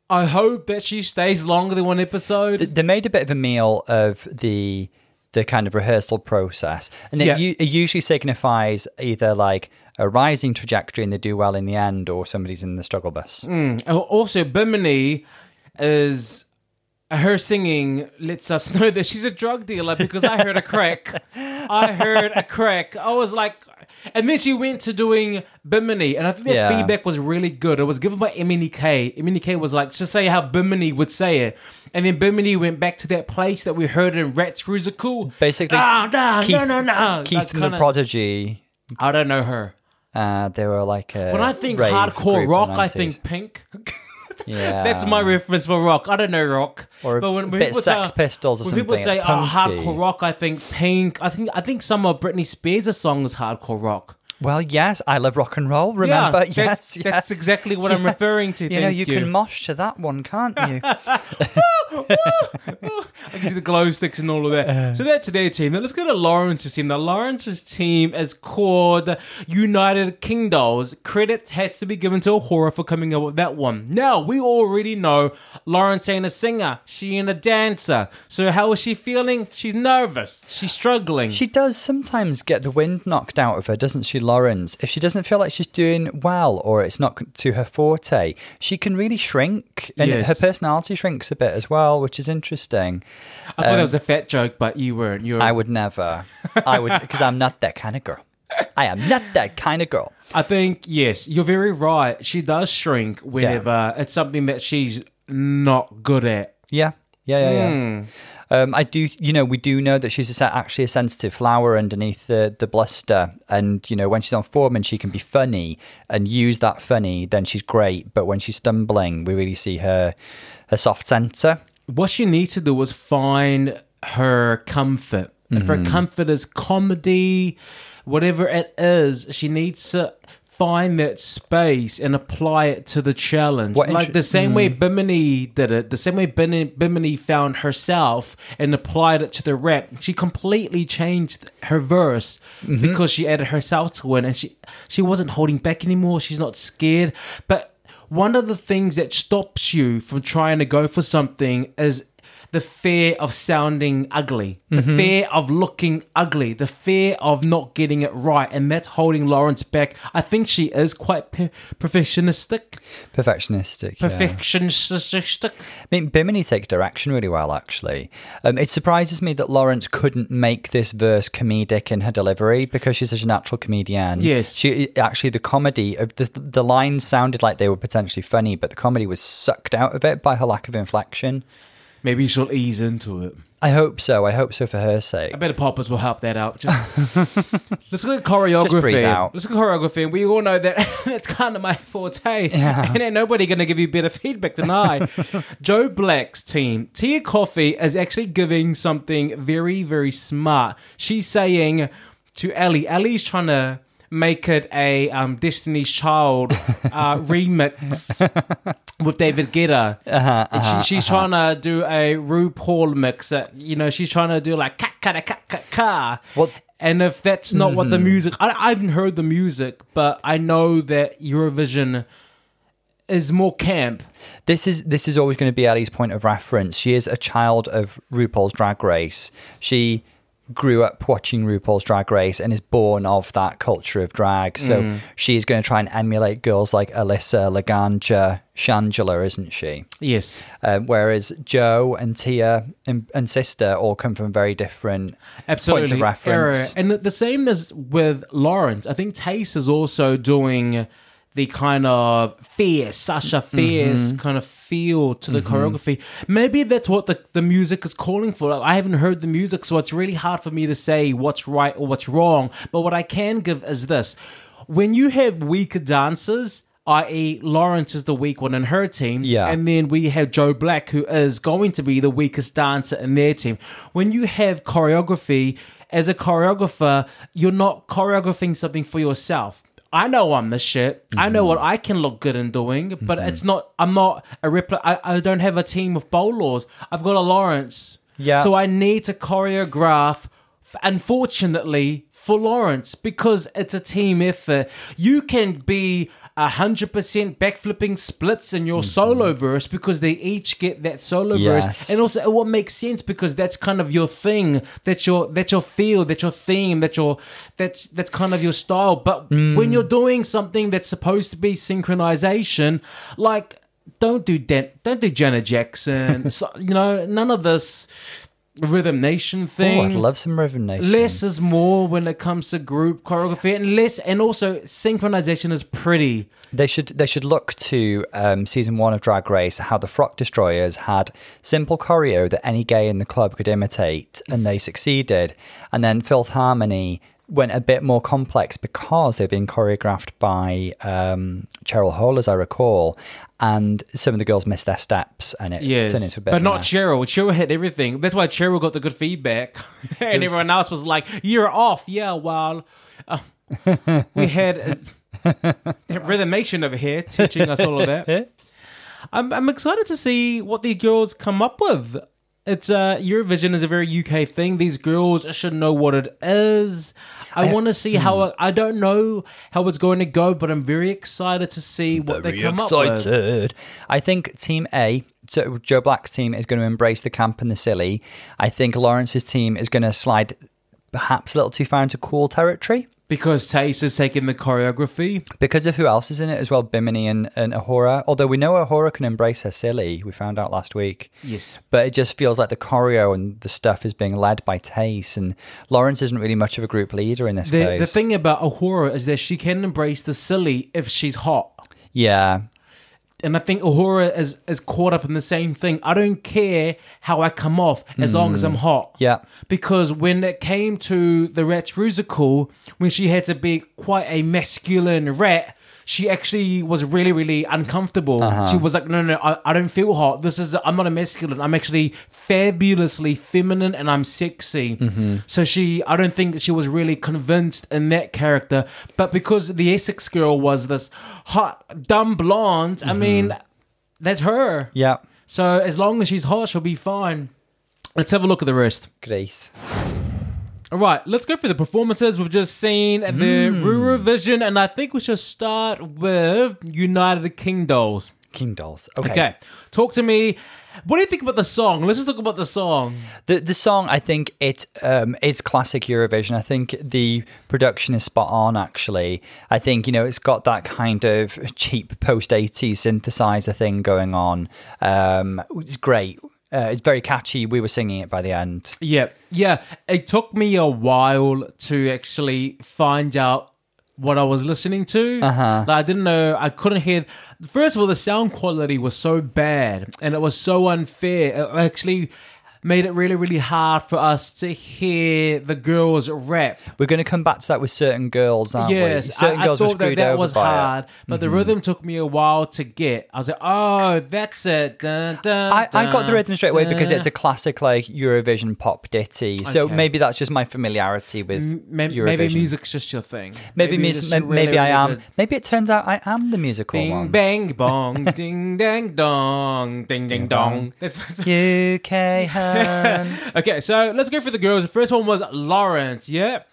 I hope that she stays longer than one episode. They made a bit of a meal of the the kind of rehearsal process, and it, Yeah. u- it usually signifies either like a rising trajectory and they do well in the end, or somebody's in the struggle bus. Oh, Also, Bimini is her singing lets us know that she's a drug dealer because I heard a crack. I heard a crack. I was like, and then she went to doing Bimini, and I think that Yeah. feedback was really good. It was given by MNEK. MNEK was like, just say how Bimini would say it. And then Bimini went back to that place that we heard in Rats Rusical. Basically, ah, nah, Keith, no, no, no. Keith kinda- the Prodigy. I don't know her. Uh, they were like a When I think hardcore rock, I think Pink. yeah, That's my reference for rock. I don't know rock. Or a when bit people Sex say- Pistols or when people say it's oh, punky. hardcore rock, I think Pink. I think I think some of Britney Spears' songs hardcore rock. Well, yes, I love rock and roll. Remember? that's- yes, that's yes, exactly what I'm referring to, You know, you, you. can mosh to that one, can't you? I can do the glow sticks and all of that. so that's their team. Now let's go to Lawrence's team. Now Lawrence's team is called United King Dolls. Credit has to be given to A'Whora for coming up with that one. Now we already know Lawrence ain't a singer. She ain't a dancer. So how is she feeling? She's nervous. She's struggling. She does sometimes get the wind knocked out of her, doesn't she, Lawrence? If she doesn't feel like she's doing well or it's not to her forte, she can really shrink. And Yes. her personality shrinks a bit as well, which is interesting. I thought that was a fat joke, but you weren't. You were. I would never. I would, because I'm not that kind of girl. I am not that kind of girl. I think yes, you're very right. She does shrink whenever it's something that she's not good at. Yeah. Yeah, yeah, yeah. Hmm. Um, I do, you know, we do know that she's a, actually a sensitive flower underneath the, the bluster. And, you know, when she's on form and she can be funny and use that funny, then she's great. But when she's stumbling, we really see her, her soft centre. What she needs to do is find her comfort. If Mm-hmm. her comfort is comedy, whatever it is, she needs to find that space and apply it to the challenge. What like inter- the same way mm. Bimini did it, the same way Bimini, Bimini found herself and applied it to the rap. She completely changed her verse mm-hmm. because she added herself to it and she she wasn't holding back anymore. She's not scared. But one of the things that stops you from trying to go for something is the fear of sounding ugly, the fear of looking ugly, the fear of not getting it right, and that's holding Lawrence back. I think she is quite pe- perfectionistic. Perfectionistic. yeah. Perfectionistic. I mean, Bimini takes direction really well, actually. Um, it surprises me that Lawrence couldn't make this verse comedic in her delivery because she's such a natural comedian. Yes. she actually the comedy of the the lines sounded like they were potentially funny, but the comedy was sucked out of it by her lack of inflection. Maybe she'll ease into it. I hope so. I hope so for her sake. I bet a poppers will help that out. Just let's look at choreography. Just breathe out. Let's look at choreography. We all know that it's kind of my forte, and ain't nobody gonna give you better feedback than I. Joe Black's team, Tia Kofi, is actually giving something very, very smart. She's saying to Ellie, Ellie's trying to make it a um, Destiny's Child uh, remix with David Guetta. And she, she's trying to do a RuPaul mix. That, you know, she's trying to do like ka ka ka ka ka. Well- and if that's not what the music, I, I haven't heard the music, but I know that Eurovision is more camp. This is this is always going to be Ellie's point of reference. She is a child of RuPaul's Drag Race. She grew up watching RuPaul's Drag Race and is born of that culture of drag. So she is going to try and emulate girls like Alyssa, Laganja, Shangela, isn't she? Yes. Um, whereas Joe and Tia and, and Sister all come from very different Absolutely. points of reference. And the- the same as with Lawrence. I think Tayce is also doing the kind of fierce, Sasha fierce Mm-hmm. kind of feel to the choreography. Maybe that's what the, the music is calling for. Like, I haven't heard the music, so it's really hard for me to say what's right or what's wrong. But what I can give is this. When you have weaker dancers, i.e., Lawrence is the weak one in her team, Yeah. and then we have Joe Black, who is going to be the weakest dancer in their team. When you have choreography, as a choreographer, you're not choreographing something for yourself. I know I'm the shit. I know what mm-hmm. I can look good in doing, but it's mm-hmm. not. I'm not a repli I, I don't have a team of bowlers. I've got a Lawrence. Yeah. So I need to choreograph. Unfortunately, for Lawrence, because it's a team effort, you can be a hundred percent backflipping splits in your solo mm-hmm. verse because they each get that solo Yes. verse, and also what makes sense because that's kind of your thing, that's your that's your feel, that's your theme, that's your that's that's kind of your style. But mm. when you're doing something that's supposed to be synchronization, like don't do that, don't do Janet Jackson, so, you know, none of this rhythm nation thing. Oh. I'd love some Rhythm Nation. Less is more when it comes to group choreography, and less, and also synchronization is pretty. They should they should look to um, season one of Drag Race how the Frock Destroyers had simple choreo that any gay in the club could imitate, and they succeeded. And then Filth Harmony went a bit more complex because they've been choreographed by um, Cheryl Hole, as I recall, and some of the girls missed their steps, and it Yes, turned into a bit. but not mess. Cheryl. Cheryl had everything. That's why Cheryl got the good feedback, and was- everyone else was like, "You're off." Yeah, well, uh, we had uh, Rhythmation over here teaching us all of that. I'm, I'm excited to see what these girls come up with. It's uh, Eurovision is a very UK thing. These girls should know what it is. I, want to see hmm. how it, I don't know how it's going to go, but I'm very excited to see what they come up with. I think Team A, so Joe Black's team, is going to embrace the camp and the silly. I think Lawrence's team is going to slide perhaps a little too far into cool territory Because Tayce is taking the choreography. because of who else is in it as well, Bimini and, and A'Whora. Although we know A'Whora can embrace her silly, we found out last week. Yes. But it just feels like the choreo and the stuff is being led by Tayce, and Lawrence isn't really much of a group leader in this The, case. the thing about A'Whora is that she can embrace the silly if she's hot. yeah, And I think A'Whora is, is caught up in the same thing. I don't care how I come off as long as hmm. I'm hot. yeah, Because when it came to the Rat's Rusical, when she had to be quite a masculine rat, she actually was really, really uncomfortable. Uh-huh. She was like, no, no, I, I don't feel hot. This is, I'm not a masculine. I'm actually fabulously feminine and I'm sexy. Mm-hmm. So she, I don't think she was really convinced in that character. But because the Essex girl was this hot, dumb blonde, I mm-hmm. mean, that's her. yeah. So as long as she's hot, she'll be fine. Let's have a look at the rest. Grace. All right, let's go for the performances we've just seen at the Eurovision, and I think we should start with United Kingdoms. King Dolls. Okay. talk to me. What do you think about the song? Let's just talk about the song. The the song, I think it um, it's classic Eurovision. I think the production is spot on. Actually, I think you know it's got that kind of cheap post '80s synthesizer thing going on. Um, it's great. Uh, it's very catchy. We were singing it by the end. Yeah, yeah. It took me a while to actually find out what I was listening to. Uh-huh. Like, I didn't know. I couldn't hear. First of all, the sound quality was so bad, and it was so unfair. It actually made it really, really hard for us to hear the girls rap. We're going to come back to that with certain girls, aren't we? Yes, Certain I, I girls were thought that screwed that over was by it. Mm-hmm. hard, but the rhythm took me a while to get. I was like, "Oh, that's it." Dun, dun, I, I got the rhythm straight away because it's a classic like Eurovision pop ditty. So Okay. maybe that's just my familiarity with Maybe, Eurovision. maybe music's just your thing. Maybe, it's mus- just maybe, really, maybe I am. good. Maybe it turns out I am the musical Bing one. bang bong, ding dang dong, ding ding dong. UK okay, so let's go for the girls. The first one was Lawrence. Yeah,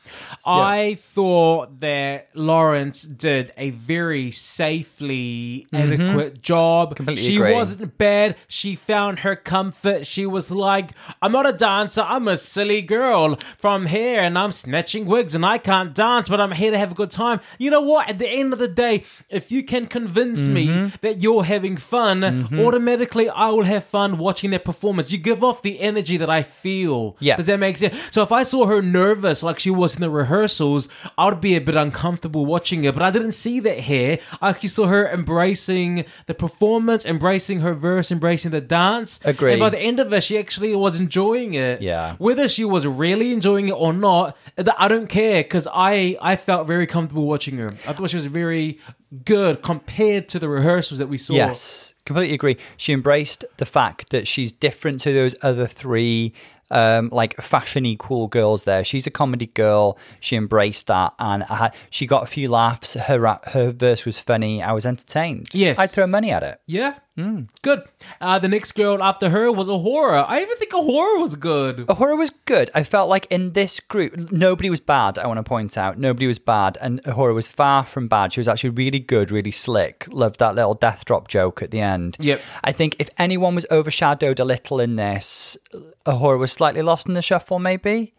I thought that Lawrence did a very safely adequate job. Mm-hmm. Completely she agree. wasn't bad. She found her comfort. She was like, "I'm not a dancer. I'm a silly girl from here, and I'm snatching wigs, and I can't dance, but I'm here to have a good time." You know what? At the end of the day, if you can convince me Mm-hmm. that you're having fun, automatically I will have fun watching that performance. You give off the energy that I feel. Yeah. Does that make sense? So if I saw her nervous like she was in the rehearsals, I would be a bit uncomfortable watching it. But I didn't see that here. I actually saw her embracing the performance, embracing her verse, embracing the dance. Agree. And by the end of it, she actually was enjoying it. Yeah. Whether she was really enjoying it or not, I don't care because I I felt very comfortable watching her. I thought she was very good compared to the rehearsals that we saw. Yes, completely agree. She embraced the fact that she's different to those other three, um, like fashiony cool girls. There, she's a comedy girl. She embraced that, and I had, she got a few laughs. Her rap, her verse was funny. I was entertained. Yes. I'd throw money at it. Yeah. Good. Uh, the next girl after her was A'Whora. I even think A'Whora was good. A'Whora was good. I felt like in this group, nobody was bad. I want to point out, nobody was bad, and A'Whora was far from bad. She was actually really good, really slick. Loved that little death drop joke at the end. Yep. I think if anyone was overshadowed a little in this, A'Whora was slightly lost in the shuffle. Maybe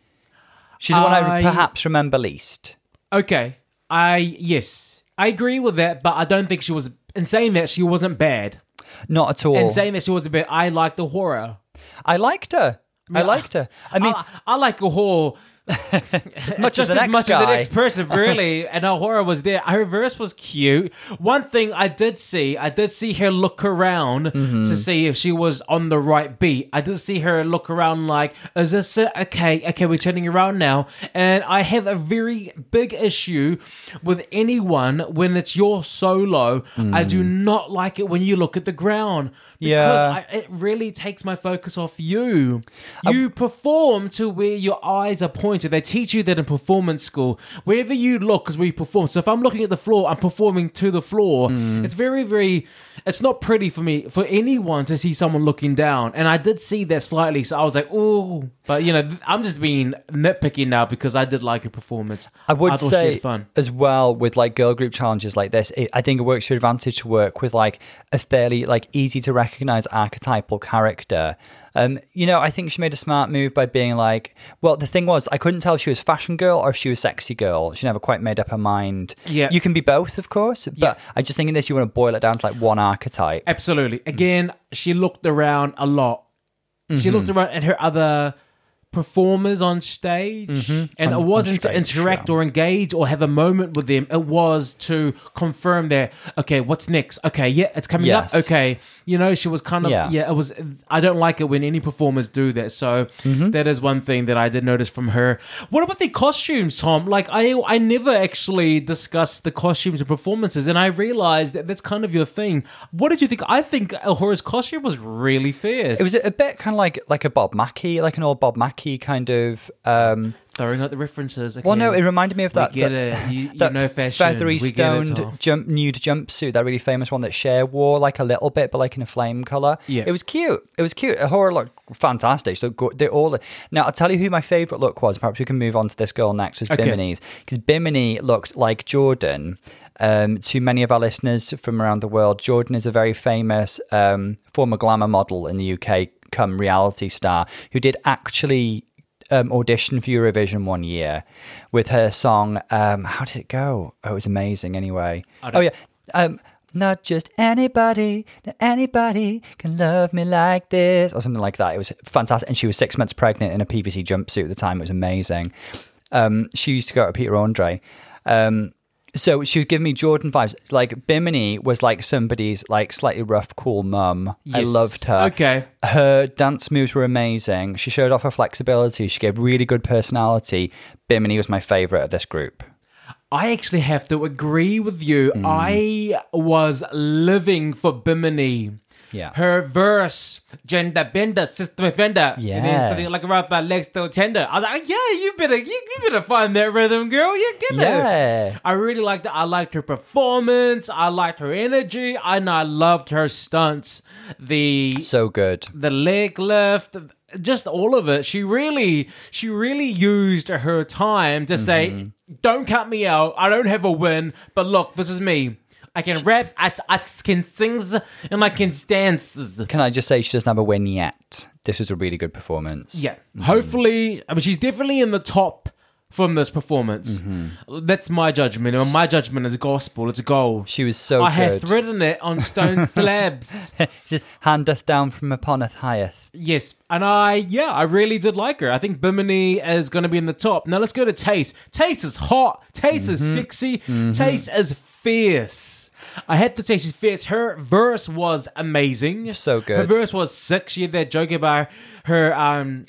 she's the one I I- perhaps remember least. Okay. I yes. I agree with that, but I don't think she was in saying that she wasn't bad. Not at all. In saying that she was a bit I liked the horror. I liked her. I liked her. I mean, I, I like a horror as much as as much guy. as the next person, really. and A'Whora was there. Her verse was cute. One thing I did see, I did see her look around Mm-hmm. to see if she was on the right beat. I did see her look around like, is this it? Okay, okay, we're turning around now. And I have a very big issue with anyone when it's your solo. I do not like it when you look at the ground. Because Yeah. I, it really takes my focus off you. Um, you perform to where your eyes are pointed. They teach you that in performance school. Wherever you look is where you perform. So if I'm looking at the floor, I'm performing to the floor. Hmm. It's very, very. It's not pretty for me for anyone to see someone looking down. And I did see that slightly, so I was like, oh. But you know, I'm just being nitpicky now because I did like her performance. I would she say fun. as well with like girl group challenges like this. It, I think it works to your advantage to work with like a fairly like easy to recognize archetypal character. Um, you know, I think she made a smart move by being like, well, the thing was, I couldn't tell if she was fashion girl or if she was sexy girl. She never quite made up her mind. Yeah. you can be both, of course, but Yeah. I just think in this you want to boil it down to like one archetype. Absolutely. Again, she looked around a lot. She looked Mm-hmm. around at her other performers on stage, and Mm-hmm. On- it wasn't to interact yeah. or engage or have a moment with them. It was to confirm that okay, what's next? Okay, yeah, it's coming Yes. up. Okay, you know, she was kind of Yeah. yeah. It was. I don't like it when any performers do that. So Mm-hmm. that is one thing that I did notice from her. What about the costumes, Tom? Like I, I never actually discussed the costumes and performances, and I realized that that's kind of your thing. What did you think? I think Hora's costume was really fierce. It was a bit kind of like like a Bob Mackie, like an old Bob Mackie kind of. Um, throwing out the references. well, no, it reminded me of We that. get that- it. You, you that know fashion. feathery we stoned jump nude jumpsuit, that really famous one that Cher wore, like a little bit, but like in a flame color. Yeah. it was cute. It was cute. A'Whora looked fantastic. So go- they all. Now I'll tell you who my favorite look was. Perhaps we can move on to this girl next. Was Okay. Bimini's because Bimini looked like Jordan. Um, to many of our listeners from around the world, Jordan is a very famous um, former glamour model in the UK, come reality star, who did actually um, audition for Eurovision one year with her song. Um, how did it go? Oh, it was amazing. Anyway, oh yeah, um, not just anybody, anybody can love me like this, or something like that. It was fantastic, and she was six months pregnant in a PVC jumpsuit at the time. It was amazing. Um, she used to go to Peter Andre. Um, so she was giving me Jordan vibes. Like Bimini was like somebody's like slightly rough, cool mum. I loved her. Okay. Her dance moves were amazing. She showed off her flexibility. She gave really good personality. Bimini was my favorite of this group. I actually have to agree with you. Mm. I was living for Bimini. Yeah. Her verse, gender bender, system offender. And then Yeah. something like right by legs still tender. I was like, yeah, you better, you, you better find that rhythm, girl. You get it. Yeah. I really liked it. I liked her performance. I liked her energy. And I loved her stunts. The So good. the leg lift just all of it she really she really used her time to say mm-hmm. don't cut me out i don't have a win but look this is me i can rap i, I can sing and i can dance Can I just say she doesn't have a win yet? This was a really good performance. yeah mm-hmm. hopefully i mean she's definitely in the top from this performance mm-hmm. that's my judgment and my judgment is gospel it's gold She was so i good. have written it on stone slabs Just hand us down from upon us highest. Yes, and I yeah, I really did like her. I think Bimini is going to be in the top. Now let's go to Tayce. Tayce is hot. Tayce is mm-hmm. sexy. Tayce is fierce. I had to say she's fierce. Her verse was amazing. So good. Her verse was sick. She had that joke about her um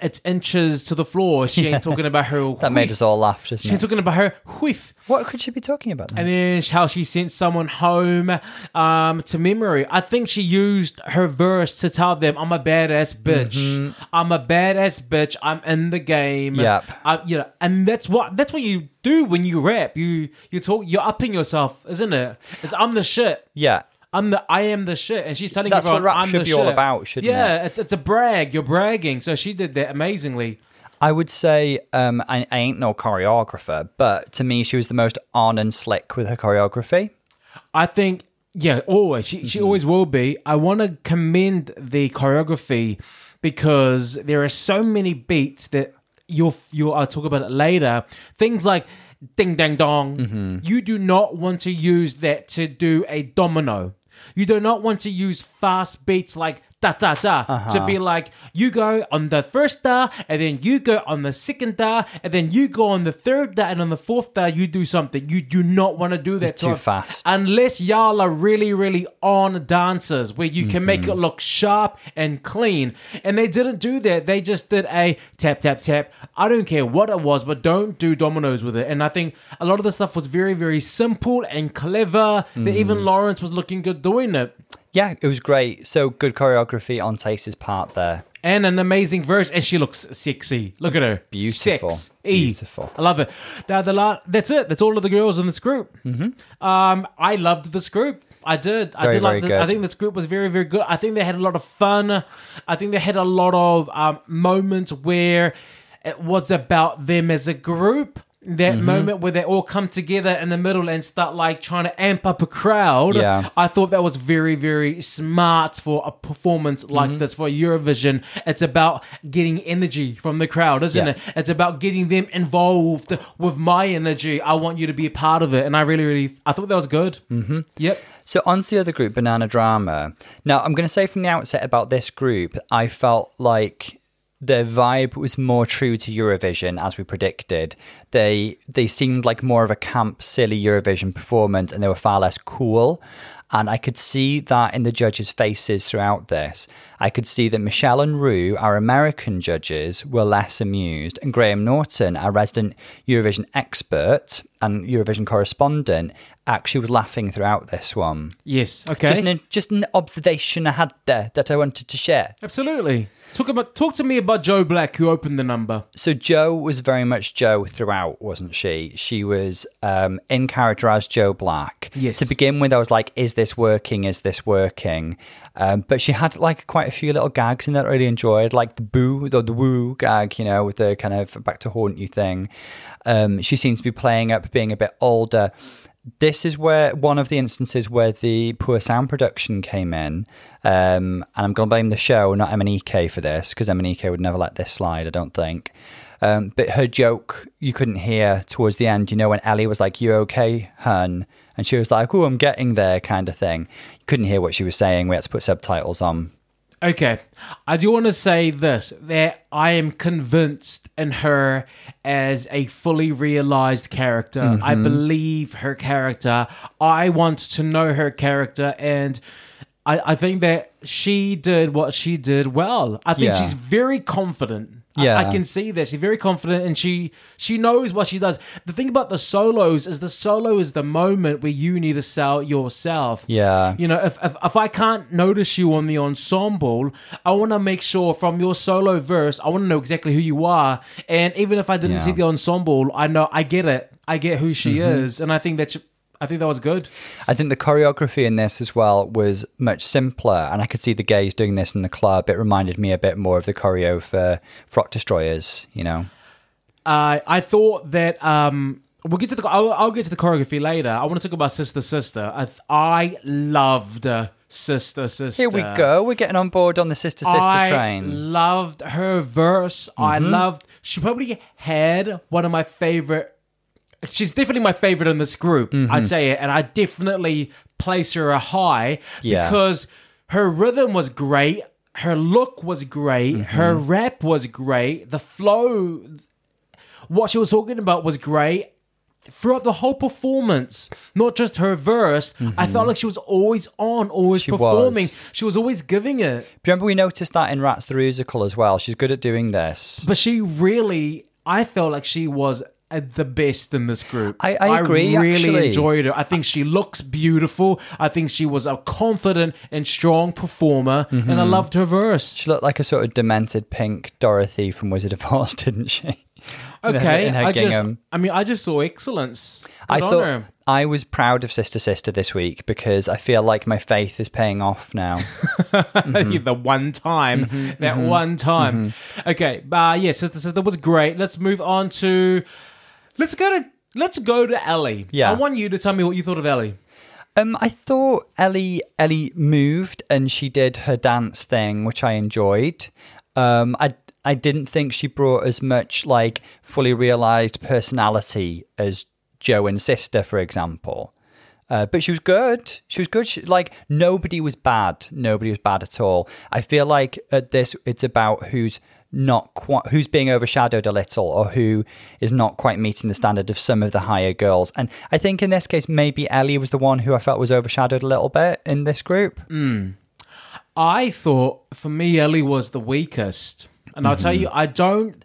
it's inches to the floor. She ain't talking about her That made us all laugh, She doesn't ain't talking about her whiff. What could she be talking about? Then? And then how she sent someone home um, to memory. I think she used her verse to tell them, "I'm a badass bitch. I'm a badass bitch. I'm in the game." Yep. I, you know, and that's what that's what you do when you rap. You you talk. You're upping yourself, isn't it? It's I'm the shit. yeah. I'm the I am the shit, and she's telling That's what everyone rap I'm should the be all about, shouldn't yeah, it's it's a brag. You're bragging. So she did that amazingly. I would say um, I, I ain't no choreographer, but to me, she was the most on and slick with her choreography. I think, yeah, always. She, she always will be. I want to commend the choreography because there are so many beats that you'll, you'll I'll talk about it later. Things like ding dang dong. You do not want to use that to do a domino. You do not want to use fast beats like da da da to be like you go on the first da and then you go on the second da and then you go on the third da and on the fourth da you do something. You do not want to do that It's too to- fast. unless y'all are really really on dancers where you can make it Mm-hmm. look sharp and clean. And they didn't do that. They just did a tap tap tap. I don't care what it was but don't do dominoes with it. And i think a lot of the stuff was very very simple and clever that Mm. even lawrence was looking good doing it Yeah, it was great. So good choreography on Tayce's part there. and an amazing verse, and she looks sexy. Look at her, Beautiful. Sex. Beautiful. I love it. Now the la- that's it. That's all of the girls in this group. Mm-hmm. Um, I loved this group. I did. I did like. The, good. I think this group was very, very good. I think they had a lot of fun. I think they had a lot of um, moments where it was about them as a group. That Mm-hmm. moment where they all come together in the middle and start like trying to amp up a crowd. Yeah. I thought that was very, very smart for a performance Mm-hmm. like this for Eurovision. It's about getting energy from the crowd, isn't Yeah. it? It's about getting them involved with my energy. I want you to be a part of it, and I really, really, I thought that was good. Mm-hmm. Yep. So on to the other group, Banana Drama. Now I'm going to say from the outset about this group, I felt like their vibe was more true to Eurovision as we predicted. They they seemed like more of a camp, silly Eurovision performance, and they were far less cool. And I could see that in the judges' faces throughout this. I could see that Michelle and Rue, our American judges, were less amused, and Graham Norton, our resident Eurovision expert and Eurovision correspondent, actually was laughing throughout this one. Yes. Okay. Just an, just an observation I had there that I wanted to share. Absolutely. Talk about talk to me about Joe Black, who opened the number. So Joe was very much Joe throughout, wasn't she? She was um, in character as Joe Black. Yes. To begin with, I was like, "Is this working? Is this working?" Um, but she had like quite a few little gags in that I really enjoyed, like the boo, the, the woo gag, you know, with the kind of back to haunt you thing. Um, she seems to be playing up being a bit older. This is where one of the instances where the poor sound production came in, um, and I'm going to blame the show, not MNEK, for this because MNEK would never let this slide. I don't think. Um, but her joke you couldn't hear towards the end. You know when Ellie was like, "You okay, hun?" and she was like, "Oh, I'm getting there," kind of thing. You couldn't hear what she was saying. We had to put subtitles on. Okay. I do want to say this that I am convinced in her as a fully realized character. I mm-hmm. believe her character. I want to know her character and I, I think that she did what she did well. I think Yeah. she's very confident. I- Yeah. I, can see that she's very confident and she she knows what she does. The thing about the solos is the solo is the moment where you need to sell yourself. Yeah. You know, if, if, if I can't notice you on the ensemble, I want to make sure from your solo verse, I want to know exactly who you are. And even if I didn't Yeah. see the ensemble, I know, I get it. I get who she Mm-hmm. is. And I think that's, I think that was good. I think the choreography in this as well was much simpler, and I could see the gays doing this in the club. It reminded me a bit more of the choreo for Frock Destroyers, you know. Uh, I thought that, um, We'll get to the. I'll, I'll get to the choreography later. I want to talk about Sister Sister. I, I loved uh, Sister Sister. Here we go. We're getting on board on the sister sister I train. loved her verse. I Mm-hmm. loved. She probably had one of my favorite. She's definitely my favorite in this group. Mm-hmm. I'd say it, and I definitely place her a high Yeah. because her rhythm was great. Her look was great. Mm-hmm. Her rap was great. The flow, what she was talking about was great throughout the whole performance, not just her verse, I felt like she was always on, always Mm-hmm. She performing. was. She was always giving it. Do you remember we noticed that in Rats the Musical as well? She's good at doing this. But she really, I felt like she was the best in this group. I- I agree, really actually. enjoyed her. I think she looks beautiful. I think she was a confident and strong performer, and I loved her verse. She looked like a sort of demented pink Dorothy from Wizard of Oz, didn't she? In her- Okay, in her I just. I mean, I just saw excellence. I Good on thought her. I was proud of Sister Sister this week because I feel like my faith is paying off now. the one time, Mm-hmm, that one time. Okay, uh, yeah, so, so that was great. Let's move on to, let's go to, let's go to Ellie. Yeah. I want you to tell me what you thought of Ellie. Um, I thought Ellie Ellie moved and she did her dance thing, which I enjoyed. Um, I I didn't think she brought as much like fully realized personality as Joe and Sister, for example. Uh, but she was good. She was good. She, like nobody was bad. Nobody was bad at all. I feel like at this, it's about who's not quite who's being overshadowed a little or who is not quite meeting the standard of some of the higher girls. And i think in this case maybe ellie was the one who i felt was overshadowed a little bit in this group. Hmm. I thought for me Ellie was the weakest, and I'll tell mm-hmm. you, I don't.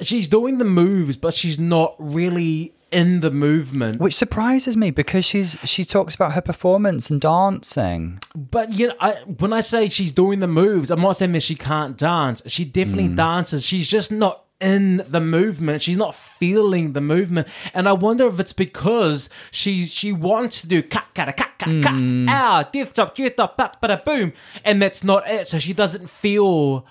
She's doing the moves, but she's not really in the movement. which surprises me because she's she talks about her performance and dancing But you know, I, when I say she's doing the moves, I'm not saying that she can't dance. She definitely mm. dances. She's just not in the movement. She's not feeling the movement. And I wonder if it's because she she wants to do cut cut cut cut cut ow death top death top pa boom, and that's not it. So she doesn't feel.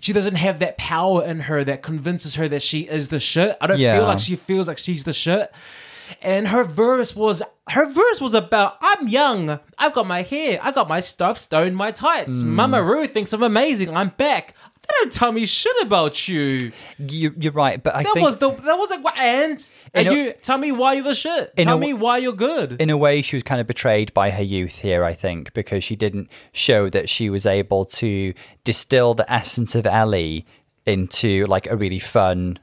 She doesn't have that power in her that convinces her that she is the shit. I don't Yeah. feel like she feels like she's the shit. And her verse was her verse was about I'm young, I've got my hair, I got my stuff stoned, my tights. Hmm. Mama Ruth thinks I'm amazing. I'm back. They don't tell me shit about you. you, you're right but i That think was the that was like what and and In a- you tell me why you're the shit. In Tell a- me why you're good. in a way she was kind of betrayed by her youth here i think because she didn't show that she was able to distill the essence of ellie into like a really fun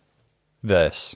verse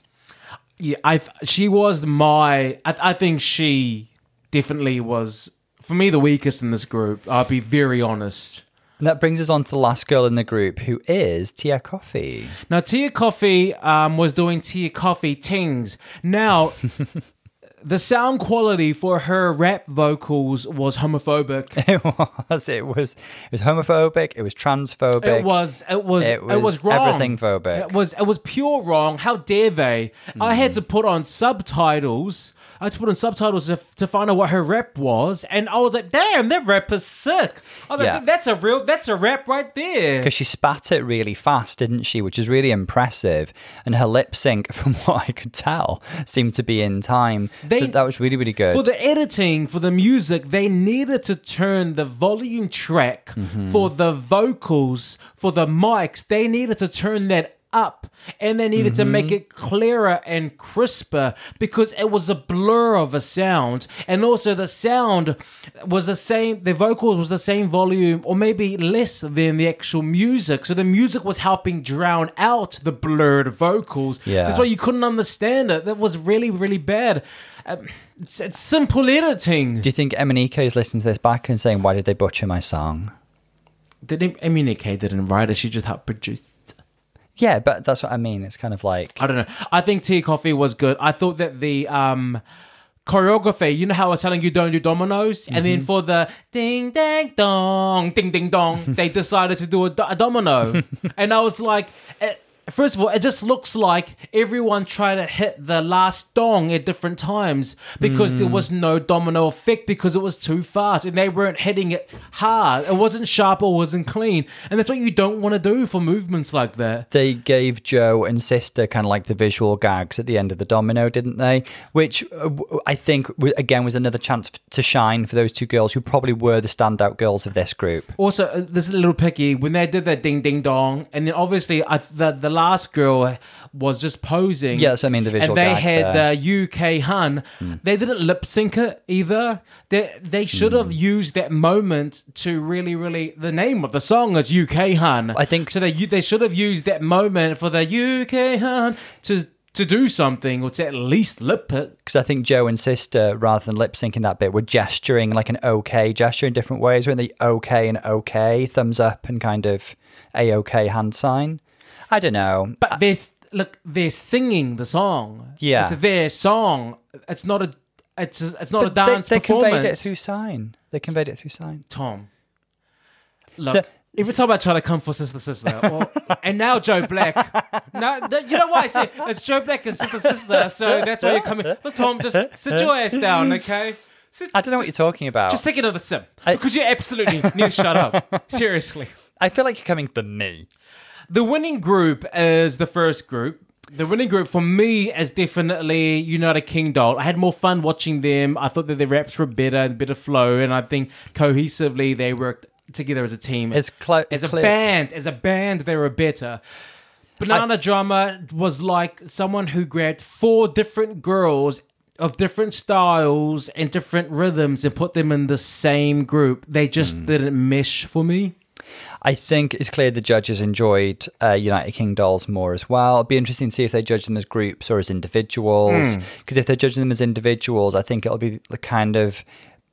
yeah, I she was my I, I think she definitely was for me the weakest in this group. I'll be very honest. And that brings us on to the last girl in the group who is Tia Kofi Now, Tia Kofi um, was doing Tia Kofi tings. Now, the sound quality for her rap vocals was homophobic. it was it was it was homophobic it was transphobic It was, it was, It it was, was wrong. everything phobic. It was, it was pure wrong. How dare they? I had to put on subtitles. I had to put on subtitles to, to find out what her rap was, and I was like, "Damn, that rap is sick." I was Yeah. like, "That's a real, that's a rap right there." because she spat it really fast, didn't she? Which is really impressive. And her lip sync, from what I could tell, seemed to be in time. They- so that was really, really good. For the editing, for the music, they needed to turn the volume track Mm-hmm. for the vocals, for the mics, they needed to turn that up and they needed to Mm-hmm. make it clearer and crisper because it was a blur of a sound. And also the sound was the same the vocals was the same volume or maybe less than the actual music. So the music was helping drown out the blurred vocals. Yeah. that's why you couldn't understand it. That was really really bad. Um, it's, it's simple editing. Do you think MNEK is listening to this back and saying, "Why did they butcher my song"? didn't Kay didn't write it. She just helped produce Yeah, but that's what I mean. It's kind of like I don't know. I think Tia Kofi was good. I thought that the um choreography, you know how I was telling you don't do dominoes, and then for the ding dang dong, ding ding dong, they decided to do a, do- a domino, and I was like. It, First of all, it just looks like everyone tried to hit the last dong at different times because there was no domino effect because it was too fast and they weren't hitting it hard. It wasn't sharp or wasn't clean. And that's what you don't want to do for movements like that. they gave Joe and Sister kind of like the visual gags at the end of the domino, didn't they? Which I think again was another chance to shine for those two girls who probably were the standout girls of this group. Also, uh, this is a little picky when they did that ding ding dong, and then obviously I, the the last girl was just posing. Yes, I mean the visual And they had there. Uh, the UK hun. Hmm. They didn't lip sync it either. They they should have hmm. used that moment to really really. The name of the song is UK hun. I think- so. They they should have used that moment for the UK hun to to do something or to at least lip it. Because I think Joe and Sister, rather than lip syncing that bit, were gesturing like an okay gesture in different ways. Weren't they okay and okay, thumbs up and kind of a okay hand sign? I don't know. But uh, they're look, they're singing the song. Yeah. it's their song. It's not a. It's a, it's not a But they, dance they performance. conveyed it through sign. They conveyed it through sign. Tom. Look, So- every time I try to come for sister sister, or, and now Joe Black. Now you know why I say it's Joe Black and sister sister. So that's why you're coming. Look, Tom, just sit your ass down, okay? Sit, I don't know what you're talking about. Just take another sip I- because you absolutely need to shut up. Seriously. I feel like you're coming for me. The winning group is the first group. The winning group for me is definitely United Kingdoll. I had more fun watching them. I thought that their raps were better and better flow, and I think cohesively they worked together as a team. It's clo- as a clear. band, as a band, they were better. Banana Drama was like someone who grabbed four different girls of different styles and different rhythms and put them in the same group. They just Hmm. didn't mesh for me. I think it's clear the judges enjoyed uh, United Kingdolls more as well. It'll be interesting to see if they judge them as groups or as individuals. Because if they're judging them as individuals, I think it'll be the kind of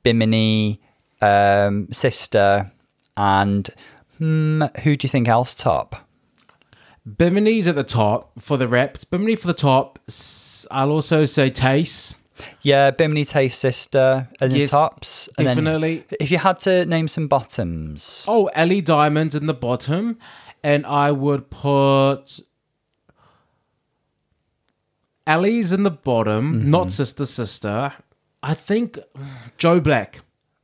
Bimini, um, sister, and hmm, who do you think else top? Bimini's at the top for the reps. Bimini for the top. I'll also say Tayce. Yeah, Bimini Tayce sister and the tops. And then definitely. if you had to name some bottoms, Oh, Ellie Diamond in the bottom, and I would put Ellie's in the bottom, Mm-hmm. not sister sister. I think Joe Black,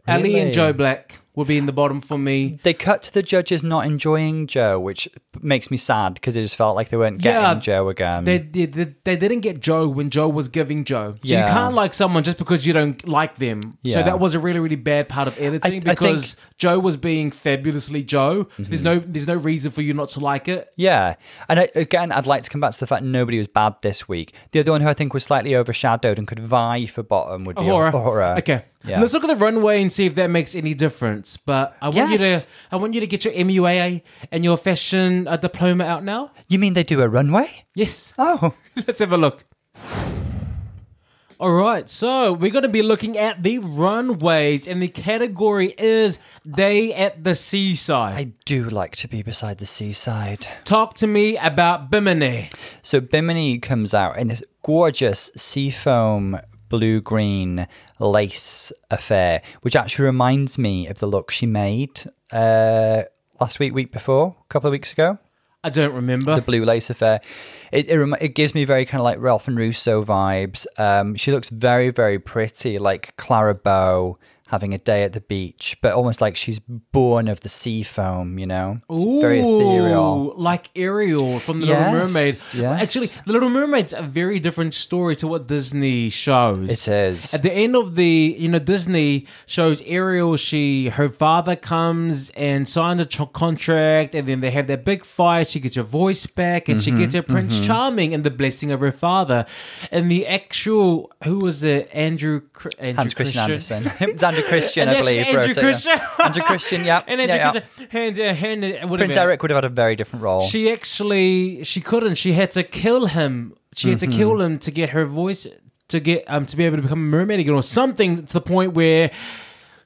Ellie and Joe Black would be in the bottom for me. they cut to the judges not enjoying Joe, which makes me sad because it just felt like they weren't getting Yeah, Joe again. They, they they they didn't get Joe when Joe was giving Joe. So Yeah. you can't like someone just because you don't like them. So that was a really really bad part of editing I think- because Joe was being fabulously Joe. So there's mm-hmm. no there's no reason for you not to like it. Yeah, and I, again, I'd like to come back to the fact nobody was bad this week. The other one who I think was slightly overshadowed and could vie for bottom would be A'Whora. A'Whora. Okay. Yeah. Let's look at the runway and see if that makes any difference. But I want you to I want you to get your MUA and your fashion uh, diploma out now. You mean they do a runway? Yes. Oh, Let's have a look. All right, so we're going to be looking at the runways, and the category is Day at the Seaside. I do like to be beside the seaside. Talk to me about Bimini. So Bimini comes out in this gorgeous seafoam blue green lace affair, which actually reminds me of the look she made uh, last week, week before, a couple of weeks ago. I don't remember. the blue lace affair. It it, it gives me very kind of like Ralph and Russo vibes. Um, she looks very very pretty, like Clara Bow having a day at the beach, but almost like she's born of the sea foam. You know, It's very ethereal. Like Ariel from The Little Yes, Mermaid. yes. Actually, The Little Mermaid's a very different story to what Disney shows. It is. At the end of the, you know, Disney shows Ariel. She, her father comes and signs a tr- contract, and then they have that big fight. She gets her voice back, and Mm-hmm, she gets her Prince Charming and the blessing of her father. And the actual, who was it? Andrew, Andrew Hans Christian Andersen. it was Andrew Christian, I believe. Andrew wrote it, yeah. Christian. Andrew Christian, yeah. And Andrew yeah. Christian, hand, uh, whatever. Prince Eric would have had a very different role. She actually she couldn't. She had to kill him. She had to Mm-hmm. kill him to get her voice to get um to be able to become a mermaid again or something to the point where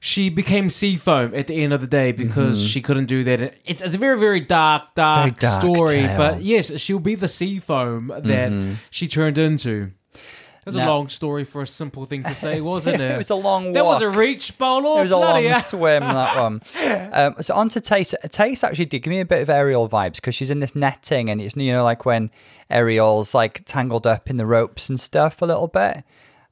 she became sea foam at the end of the day because she couldn't do that. It's, it's a very very dark dark, Mm-hmm. Very dark story, tale. but yes, she'll be the sea foam that she turned into. It was a long story for a simple thing to say, wasn't it? It was a long That was a reach, Bolo. It was a long swim, that one. Um, so on to Tayce. Tayce actually did give me a bit of Ariel vibes because she's in this netting and it's, you know, like when Ariel's like tangled up in the ropes and stuff a little bit.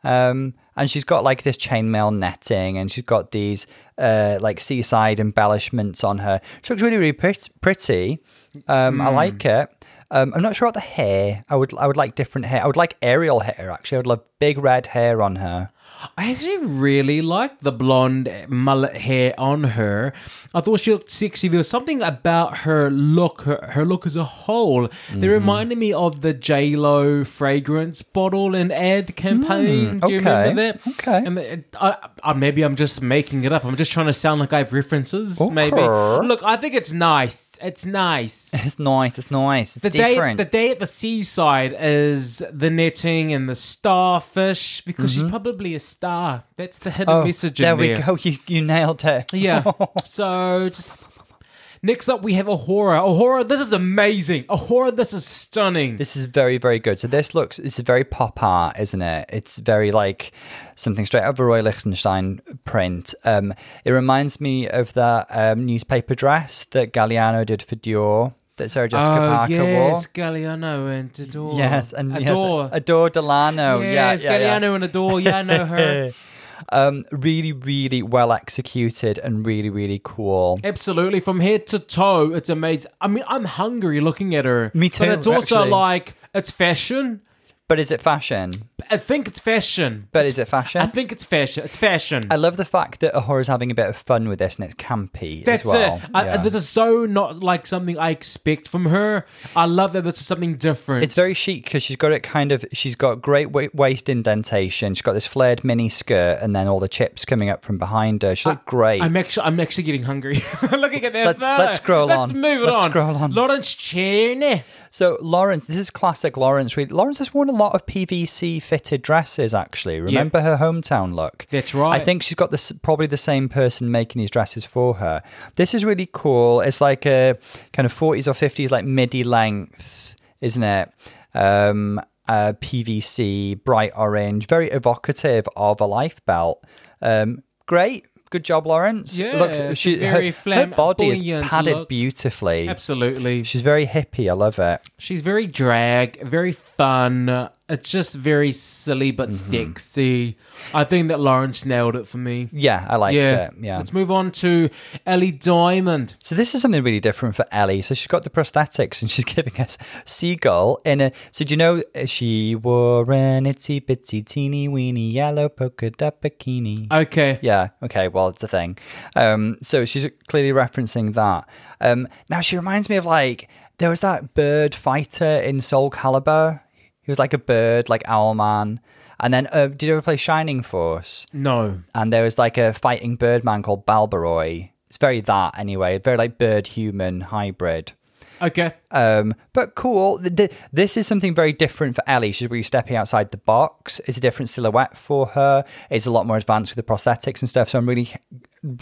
Um, and she's got like this chainmail netting and she's got these uh, like seaside embellishments on her. She looks really, really pretty. Um, I like it. Um, I'm not sure about the hair. I would, I would like different hair. I would like Ariel hair actually. I would love big red hair on her. I actually really liked the blonde mullet hair on her. I thought she looked sexy. There was something about her look, her, her look as a whole. They reminded me of the J Lo fragrance bottle and ad campaign. Do you okay, remember that? okay. And it, I, I, maybe I'm just making it up. I'm just trying to sound like I have references. Maybe. Look, I think it's nice. It's nice. It's nice. It's nice. It's The day, the day at the seaside is the netting and the starfish because she's mm-hmm. probably a star. That's the hidden Oh, message there there. we go. You, you nailed it. Yeah. so just next up we have A'Whora. A horror. This is amazing. A'Whora. This is stunning. This is very, very good. So this looks. It's very pop art, isn't it? It's very like something straight out of a Roy Lichtenstein print. Um, it reminds me of that um, newspaper dress that Galliano did for Dior that Sarah Jessica oh Parker yes, Galliano and Adore. Yes, and Adore. yes, Adore Delano. yes, yeah, yeah, yeah. Galliano and Adore. Yeah, I know her. Um, really, really well executed and really, really cool. Absolutely, from head to toe, it's amazing. I mean, I'm hungry looking at her. Me too, But it's also actually. like it's fashion. But is it fashion? I think it's fashion. But is it fashion? I think it's fashion. It's fashion. I love the fact that A'Whora's having a bit of fun with this and it's campy That's as well. it. I, Yeah. this is so not like something I expect from her. I love that this is something different. It's very chic because she's got it kind of. She's got great wa- waist indentation. She's got this flared mini skirt, and then all the chips coming up from behind her. She looks great. I'm actually, I'm actually getting hungry. Looking at that Let's- photo. let's scroll Let's on. move Let's on. scroll on. Lawrence Chaney. So Lawrence, this is classic Lawrence. Reed. Lawrence has worn a lot of PVC fitted dresses. Actually, remember her hometown look? That's right. I think she's got this probably the same person making these dresses for her. This is really cool. It's like a kind of 40s or 50s, like midi length, isn't it? Um, uh, PVC, bright orange, very evocative of a life belt. Um, great. Good job, Lawrence. Yeah, Looks, she, very her, her body is padded look. beautifully. Absolutely. She's very hippie. I love it. She's very drag, very fun. It's just very silly but Mm-hmm. sexy. I think that Lawrence nailed it for me. Yeah, I liked yeah. it. Yeah. Let's move on to Ellie Diamond. So this is something really different for Ellie. So she's got the prosthetics and she's giving us seagull in a. So do you know uh, she wore an itsy bitsy teeny weeny yellow polka dot bikini? Okay. Yeah. Okay. Well, it's a thing. Um, so she's clearly referencing that. Um, now she reminds me of like there was that bird fighter in Soul Calibur. He was like a bird, like Owlman. And then, uh, did you ever play Shining Force? No. and there was like a fighting bird man called Balbaroy. It's very that anyway, very like bird human hybrid. Okay. Um, but cool. Th- th- This is something very different for Ellie. She's really stepping outside the box. It's a different silhouette for her. It's a lot more advanced with the prosthetics and stuff. So I'm really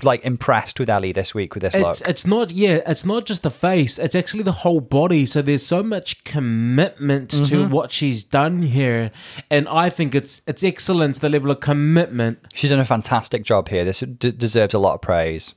like impressed with Ellie this week with this It's look. it's not yeah, it's not just the face, it's actually the whole body. So there's so much commitment Mm-hmm. to what she's done here. And I think it's it's excellent the level of commitment. She's done a fantastic job here. This d- deserves a lot of praise.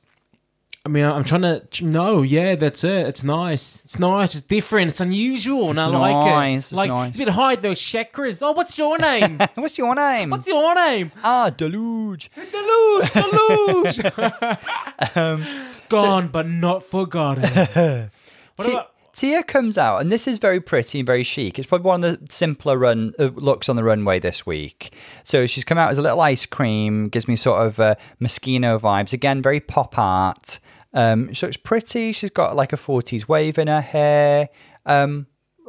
I mean, I'm trying to no, yeah, that's it. It's nice. It's nice. It's different. It's unusual, and I like nice, it. it's like nice. you can hide those chakras. Oh, what's your name? What's your name? what's your name? ah, Deluge. Deluge, Deluge. Um, Gone but not forgotten. What Ti- about- Tia comes out, and this is very pretty and very chic. It's probably one of the simpler run uh, looks on the runway this week. So she's come out as a little ice cream, gives me sort of uh, Moschino vibes. Again, very pop art. Um, she looks pretty. She's got like a 40s wave in her hair. Um,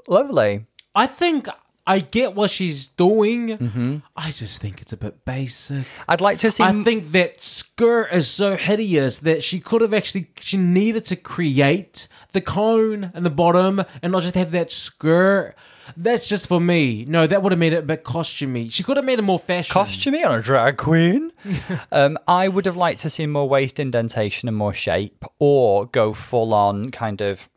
lovely. I think I get what she's doing. Mm-hmm. I just think it's a bit basic. I'd like to see. I think that skirt is so hideous that she could have actually she needed to create the cone and the bottom and not just have that skirt. That's just for me. No, that would have made it a bit costumey. She could have made it more fashion. Costumey on a drag queen. um, I would have liked to see more waist indentation and more shape, or go full on kind of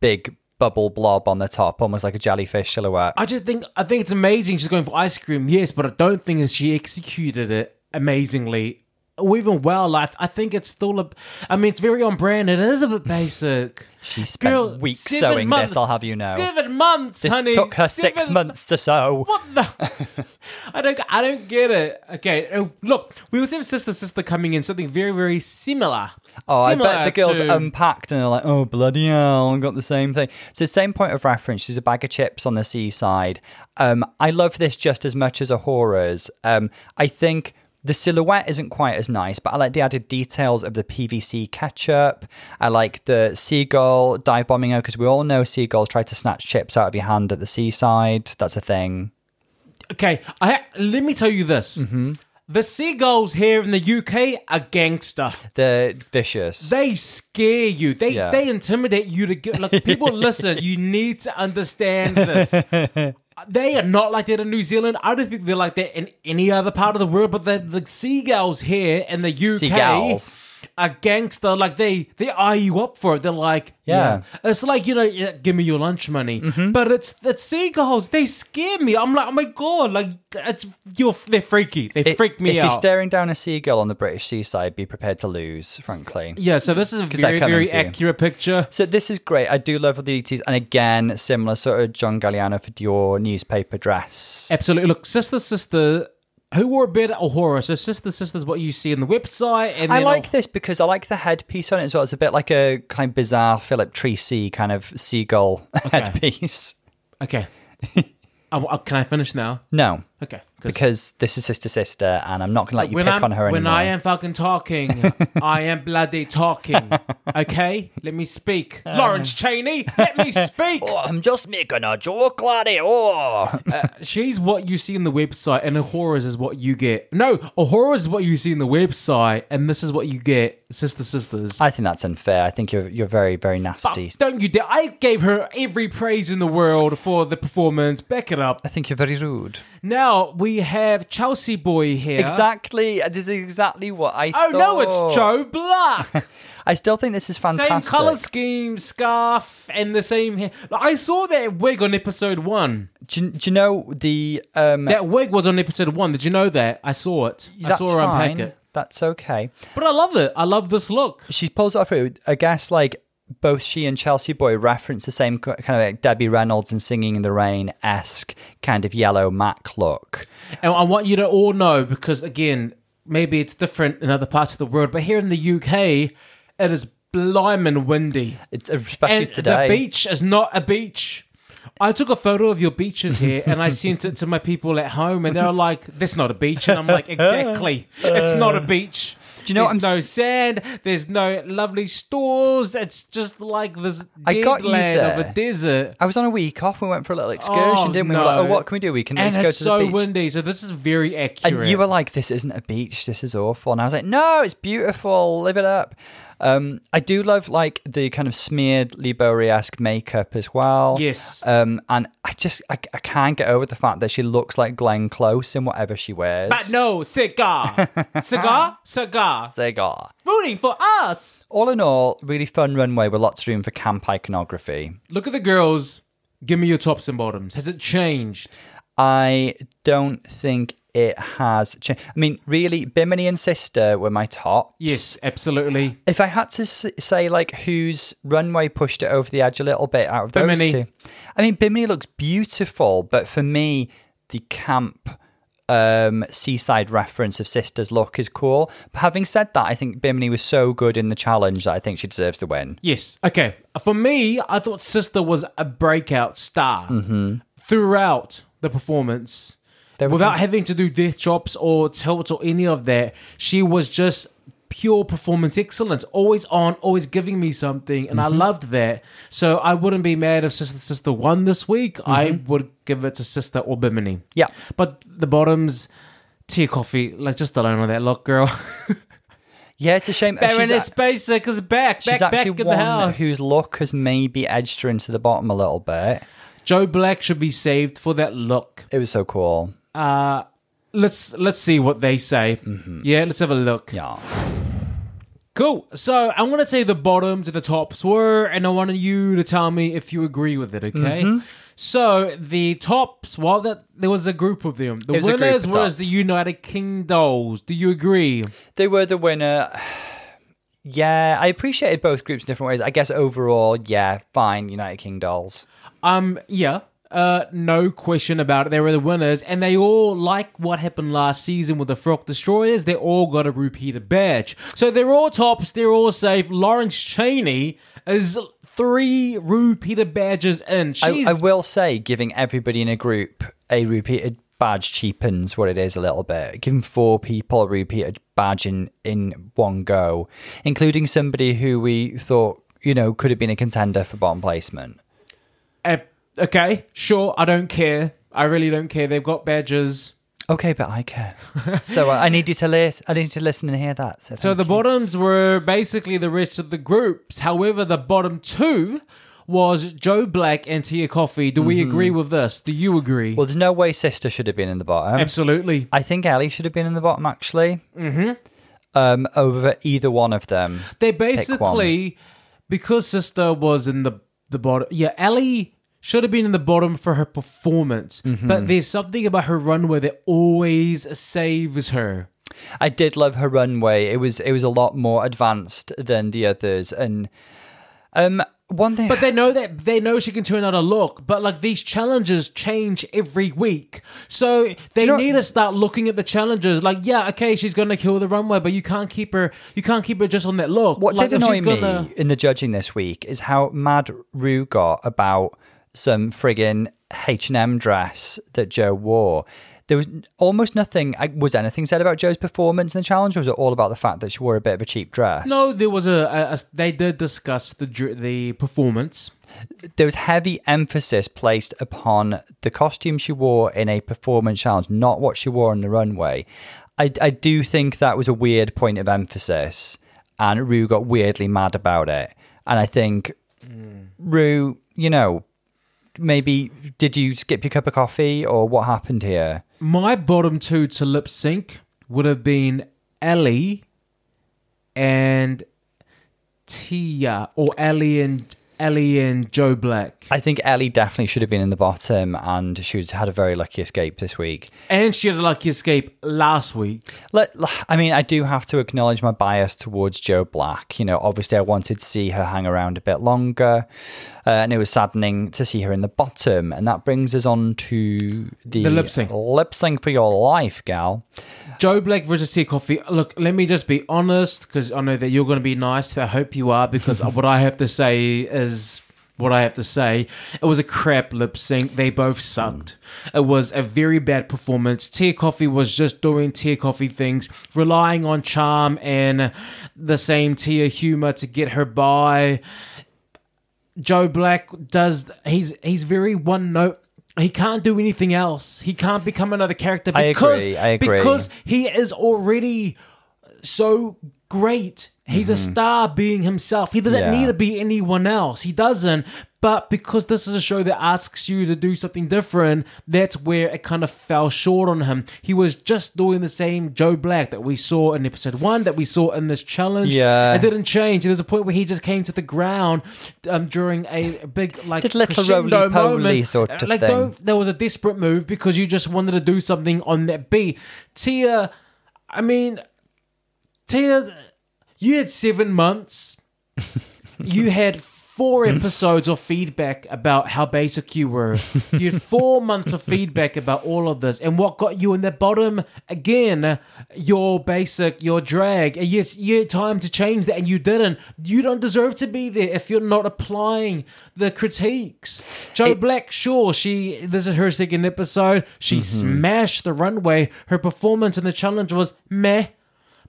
big bubble blob on the top, almost like a jellyfish silhouette. I just think I think it's amazing. She's going for ice cream, yes, but I don't think that she executed it amazingly. Or even well, I, I think it's still a. I mean, it's very on brand. It is a bit basic. She spent Girl, weeks sewing months- this, I'll have you know. Seven months, This honey. took her six months to sew. What the? I don't. I don't get it. Okay, uh, look, we also have sister sister coming in something very very similar. Oh, I Similar bet the girls to- unpacked and they're like, oh, bloody hell, I got the same thing. So, same point of reference. She's a bag of chips on the seaside. Um, I love this just as much as A'Whora's. Um, I think the silhouette isn't quite as nice, but I like the added details of the PVC ketchup. I like the seagull dive bombing out because we all know seagulls try to snatch chips out of your hand at the seaside. That's a thing. Okay, I ha- let me tell you this. Mm-hmm. The seagulls here in the UK are gangster. They're vicious. They scare you. They Yeah. they intimidate you to get people listen, you need to understand this. They are not like that in New Zealand. I don't think they're like that in any other part of the world, but the the seagulls here in the UK Seagulls. Are gangster. Like they they eye you up for it. They're like, Yeah. Mm-hmm. It's like, you know, yeah, give me your lunch money. But it's it's seagulls. They scare me. I'm like, oh my god, like it's you're they're freaky. They If- freak me if out. If you're staring down a seagull on the British seaside, be prepared to lose, frankly. yeah, so this is a very, very accurate picture. So this is great. I do love the ETs, and again, similar sort of John Galliano for your newspaper dress. Absolutely. Look, sister, sister, who wore better A'Whora? So sister, sister is what you see in the website, and I like this because I like the headpiece on it as well. It's a bit like a kind of bizarre Philip Treacy kind of seagull headpiece. Okay, Oh, oh, can I finish now? No, Okay. Because this is sister sister, and I'm not going to let you pick I'm, on her when anymore. When I am fucking talking, I am bloody talking. Okay, let me speak. Uh. Lawrence Chaney, let me speak. Oh, I'm just making a joke, laddie. Oh, uh, She's what you see in the website, and A'Whora's is what you get. No, A'Whora's is what you see in the website, and this is what you get. Sister sisters. I think that's unfair. I think you're you're very very nasty. Don't you dare! I gave her every praise in the world for the performance. Back it up. I think you're very rude. Now we have Chelsea Boy here. Exactly. This is exactly what I. Oh no, it's. Joe Black. I still think this is fantastic. same color scheme, scarf, and the same hair. Like, I saw that wig on episode one. Do you, do you know the? Um, That wig was on episode one. Did you know that? I saw it. I saw her unpack fine. it. That's okay. But I love it. I love this look. She pulls it off. I guess like both she and Chelsea Boy reference the same kind of like Debbie Reynolds and Singing in the Rain esque kind of yellow Mac look. And I want you to all know because again, maybe it's different in other parts of the world, but here in the UK, it is blimmin' windy. It's, uh, especially and today. the beach is not a beach. I took a photo of your beaches here and I sent it to my people at home and they're like, "That's not a beach," and I'm like, "Exactly, it's not a beach." Do you know There's I'm no s- sand. There's no lovely stores. It's just like this I dead got you land of a desert. I was on a week off. We went for a little excursion, Oh, didn't we? We were like, oh, no. oh, what can we do? We can and let's go it's to so the beach. It's so windy. So this is very accurate. And you were like, "This isn't a beach. This is awful." And I was like, "No, it's beautiful. Live it up." Um, I do love like the kind of smeared Leigh Bowery esque makeup as well. Yes. Um, and I just I, I can't get over the fact that she looks like Glenn Close in whatever she wears. but no cigar, cigar, cigar. Cigar. Rooting for us. All in all, really fun runway with lots of room for camp iconography. Look at the girls. Give me your tops and bottoms. Has it changed? I don't think it has changed. I mean, really, Bimini and Sister were my top. Yes, absolutely. If I had to say, like, whose runway pushed it over the edge a little bit out of those Bimini. two, I mean, Bimini looks beautiful, but for me, the camp um, seaside reference of Sister's look is cool. But having said that, I think Bimini was so good in the challenge that I think she deserves the win. Yes. Okay. For me, I thought Sister was a breakout star throughout the performance. Without having to do death chops or tilts or any of that, she was just pure performance excellence. Always on, always giving me something, and I mm-hmm. loved that. So I wouldn't be mad if Sister Sister won this week. I mm-hmm. would give it to Sister or Bimini. Yeah. But the bottoms, Tia Kofi, like just alone on that look, girl. Yeah, it's a shame. Baroness Basic is back, She's back, back actually in the house. whose look has maybe edged her into the bottom a little bit. Joe Black should be saved for that look. It was so cool. Uh let's let's see what they say. Yeah, let's have a look. Yeah. Cool. So I'm gonna say the bottom to the tops were, and I want you to tell me if you agree with it. Okay. Mm-hmm. So the tops, well, that there was a group of them. The winners was the. United Kingdolls. Do you agree? They were the winner. Yeah, I appreciated both groups in different ways. I guess overall, yeah, fine. United Kingdolls. Um, yeah. Uh, no question about it. They were the winners, and they all, like what happened last season with the Frock Destroyers, they all got a repeated badge. So they're all tops, they're all safe. Lawrence Chaney is three repeated badges in. I, I will say, giving everybody in a group a repeated badge cheapens what it is a little bit. Giving four people a repeated badge in, in one go, including somebody who we thought, you know, could have been a contender for bottom placement. uh, okay, sure. I don't care. I really don't care. They've got badges. Okay, but I care. so uh, I need you to listen. I need to listen and hear that. So, So the you. bottoms were basically the rest of the groups. However, the bottom two was Joe Black and Tia Kofi. Do we agree with this? Do you agree? Well, there's no way Sister should have been in the bottom. Absolutely. I think Ellie should have been in the bottom actually. Mm-hmm. Um, over either one of them. They basically, because Sister was in the the bottom. Yeah, Ellie should have been in the bottom for her performance, Mm-hmm. but there's something about her runway that always saves her. I did love her runway. It was it was a lot more advanced than the others, and um, one thing. But they know that they know she can turn out a look. But like these challenges change every week, so they you know- need to start looking at the challenges. Like, yeah, okay, she's gonna kill the runway, but you can't keep her. You can't keep her just on that look. what like, did annoy me gonna- in the judging this week is how mad Ru got about some friggin' H&M dress that Joe wore. There was almost nothing. Was anything said about Joe's performance in the challenge, or was it all about the fact that she wore a bit of a cheap dress? No, there was a, a, a- they did discuss the the performance. there was heavy emphasis placed upon the costume she wore in a performance challenge, not what she wore on the runway. I, I do think that was a weird point of emphasis, and Ru got weirdly mad about it. And I think, hmm. Ru, you know, maybe did you skip your cup of coffee or what happened here? My bottom two to lip sync would have been Ellie and Tia, or Ellie and Ellie and Joe Black. I think Ellie definitely should have been in the bottom, and she was, had a very lucky escape this week. And she had a lucky escape last week. Let, I mean, I do have to acknowledge my bias towards Joe Black. You know, obviously, I wanted to see her hang around a bit longer, uh, and it was saddening to see her in the bottom. And that brings us on to the, The lip sync. Lip sync for your life, gal. Joe Black versus Tia Kofi. Look, let me just be honest because I know that you're going to be nice. I hope you are because what I have to say is what I have to say. It was a crap lip sync. They both sucked. It was a very bad performance. Tia Kofi was just doing Tia Kofi things, relying on charm and the same Tia humor to get her by. Joe Black does he's he's very one note. He can't do anything else. He can't become another character I because agree, I agree. because he is already so great. He's a star being himself. He doesn't Mm-hmm. Yeah. need to be anyone else. He doesn't. But because this is a show that asks you to do something different, that's where it kind of fell short on him. He was just doing the same Joe Black that we saw in episode one, that we saw in this challenge. Yeah. It didn't change. There was a point where he just came to the ground um, during a big like Did little roly-poly moment. sort of like thing. don't there was a desperate move because you just wanted to do something on that beat. Tia, I mean, Tia, you had seven months. you had four episodes of feedback about how basic you were. You had four months of feedback about all of this, and what got you in the bottom again? Your basic, your drag. And yes, you had time to change that, and you didn't. You don't deserve to be there if you're not applying the critiques. Joe Black, sure, she. This is her second episode. She mm-hmm. smashed the runway. Her performance in the challenge was meh.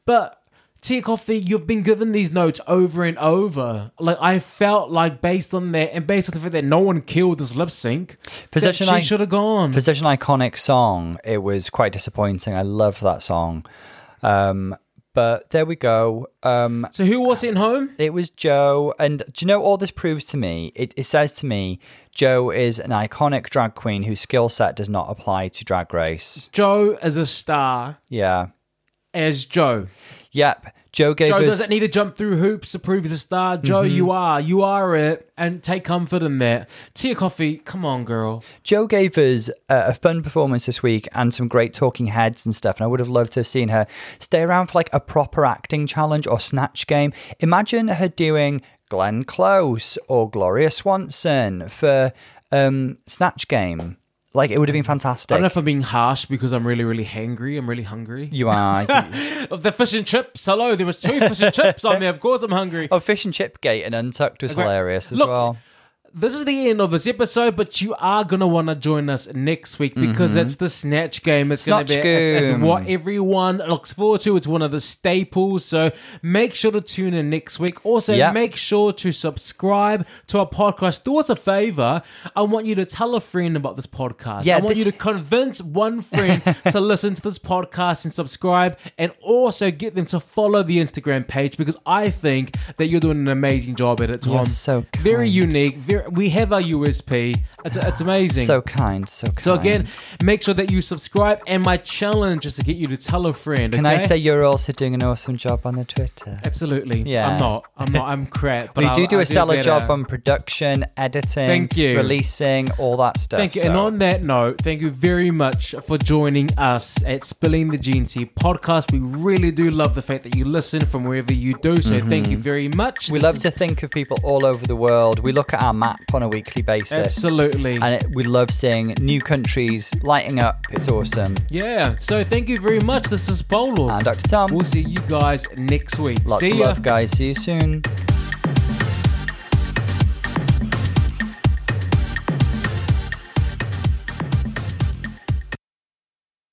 But Tia Kofi, you've been given these notes over and over. Like I felt like based on that and based on the fact that no one killed this lip sync, For such an she i- should have gone. For such an iconic song, it was quite disappointing. I love that song. Um, but there we go. Um, so who was in home? It was Joe. And do you know what all this proves to me? It, it says to me, Joe is an iconic drag queen whose skill set does not apply to drag race. Joe as a star Yeah. as Joe. Yep. Joe gave Joe us. doesn't need to jump through hoops to prove he's a star. Joe, you are. You are it. And take comfort in that. Tia Kofi, come on, girl. Joe gave us a, a fun performance this week and some great talking heads and stuff. And I would have loved to have seen her stay around for like a proper acting challenge or snatch game. Imagine her doing Glenn Close or Gloria Swanson for um, snatch game. Like it would have been fantastic. I don't know if I'm being harsh because I'm really, really hangry. I'm really hungry. you are. Of the fish and chips. Hello, there was two fish and chips on there. Of course I'm hungry. oh, Fish and Chip Gate and Untucked was Okay. hilarious as Look, well. This is the end of this episode, but you are gonna want to join us next week because it's the snatch game. It's gonna be Mm-hmm. Snatch it's, it's what everyone looks forward to. It's one of the staples. So make sure to tune in next week. Also, Yep. make sure to subscribe to our podcast. Do us a favor. I want you to tell a friend about this podcast. Yeah, I want this- you to convince one friend to listen to this podcast and subscribe, and also get them to follow the Instagram page because I think that you're doing an amazing job at it, Tom. You're so very unique. Very, we have our USP. It's, it's amazing. So kind, so kind. So again, make sure that you subscribe. And my challenge is to get you to tell a friend. can I say you're also doing an awesome job on the Twitter? Absolutely. Yeah. I'm not. I'm not. I'm crap. But we I'll- do do I'll a stellar better. job on production, editing, Thank you. releasing, all that stuff. Thank you. And on that note, thank you very much for joining us at Spilling the G&T podcast. We really do love the fact that you listen from wherever you do. So thank you very much. Mm-hmm. we love to think of people all over the world. We look at our map on a weekly basis. Absolutely. And it, we love seeing new countries lighting up. It's awesome. Yeah. So thank you very much. This is Polo. And Dr. Tom, We'll see you guys next week. lots see of ya. love, guys. See you soon.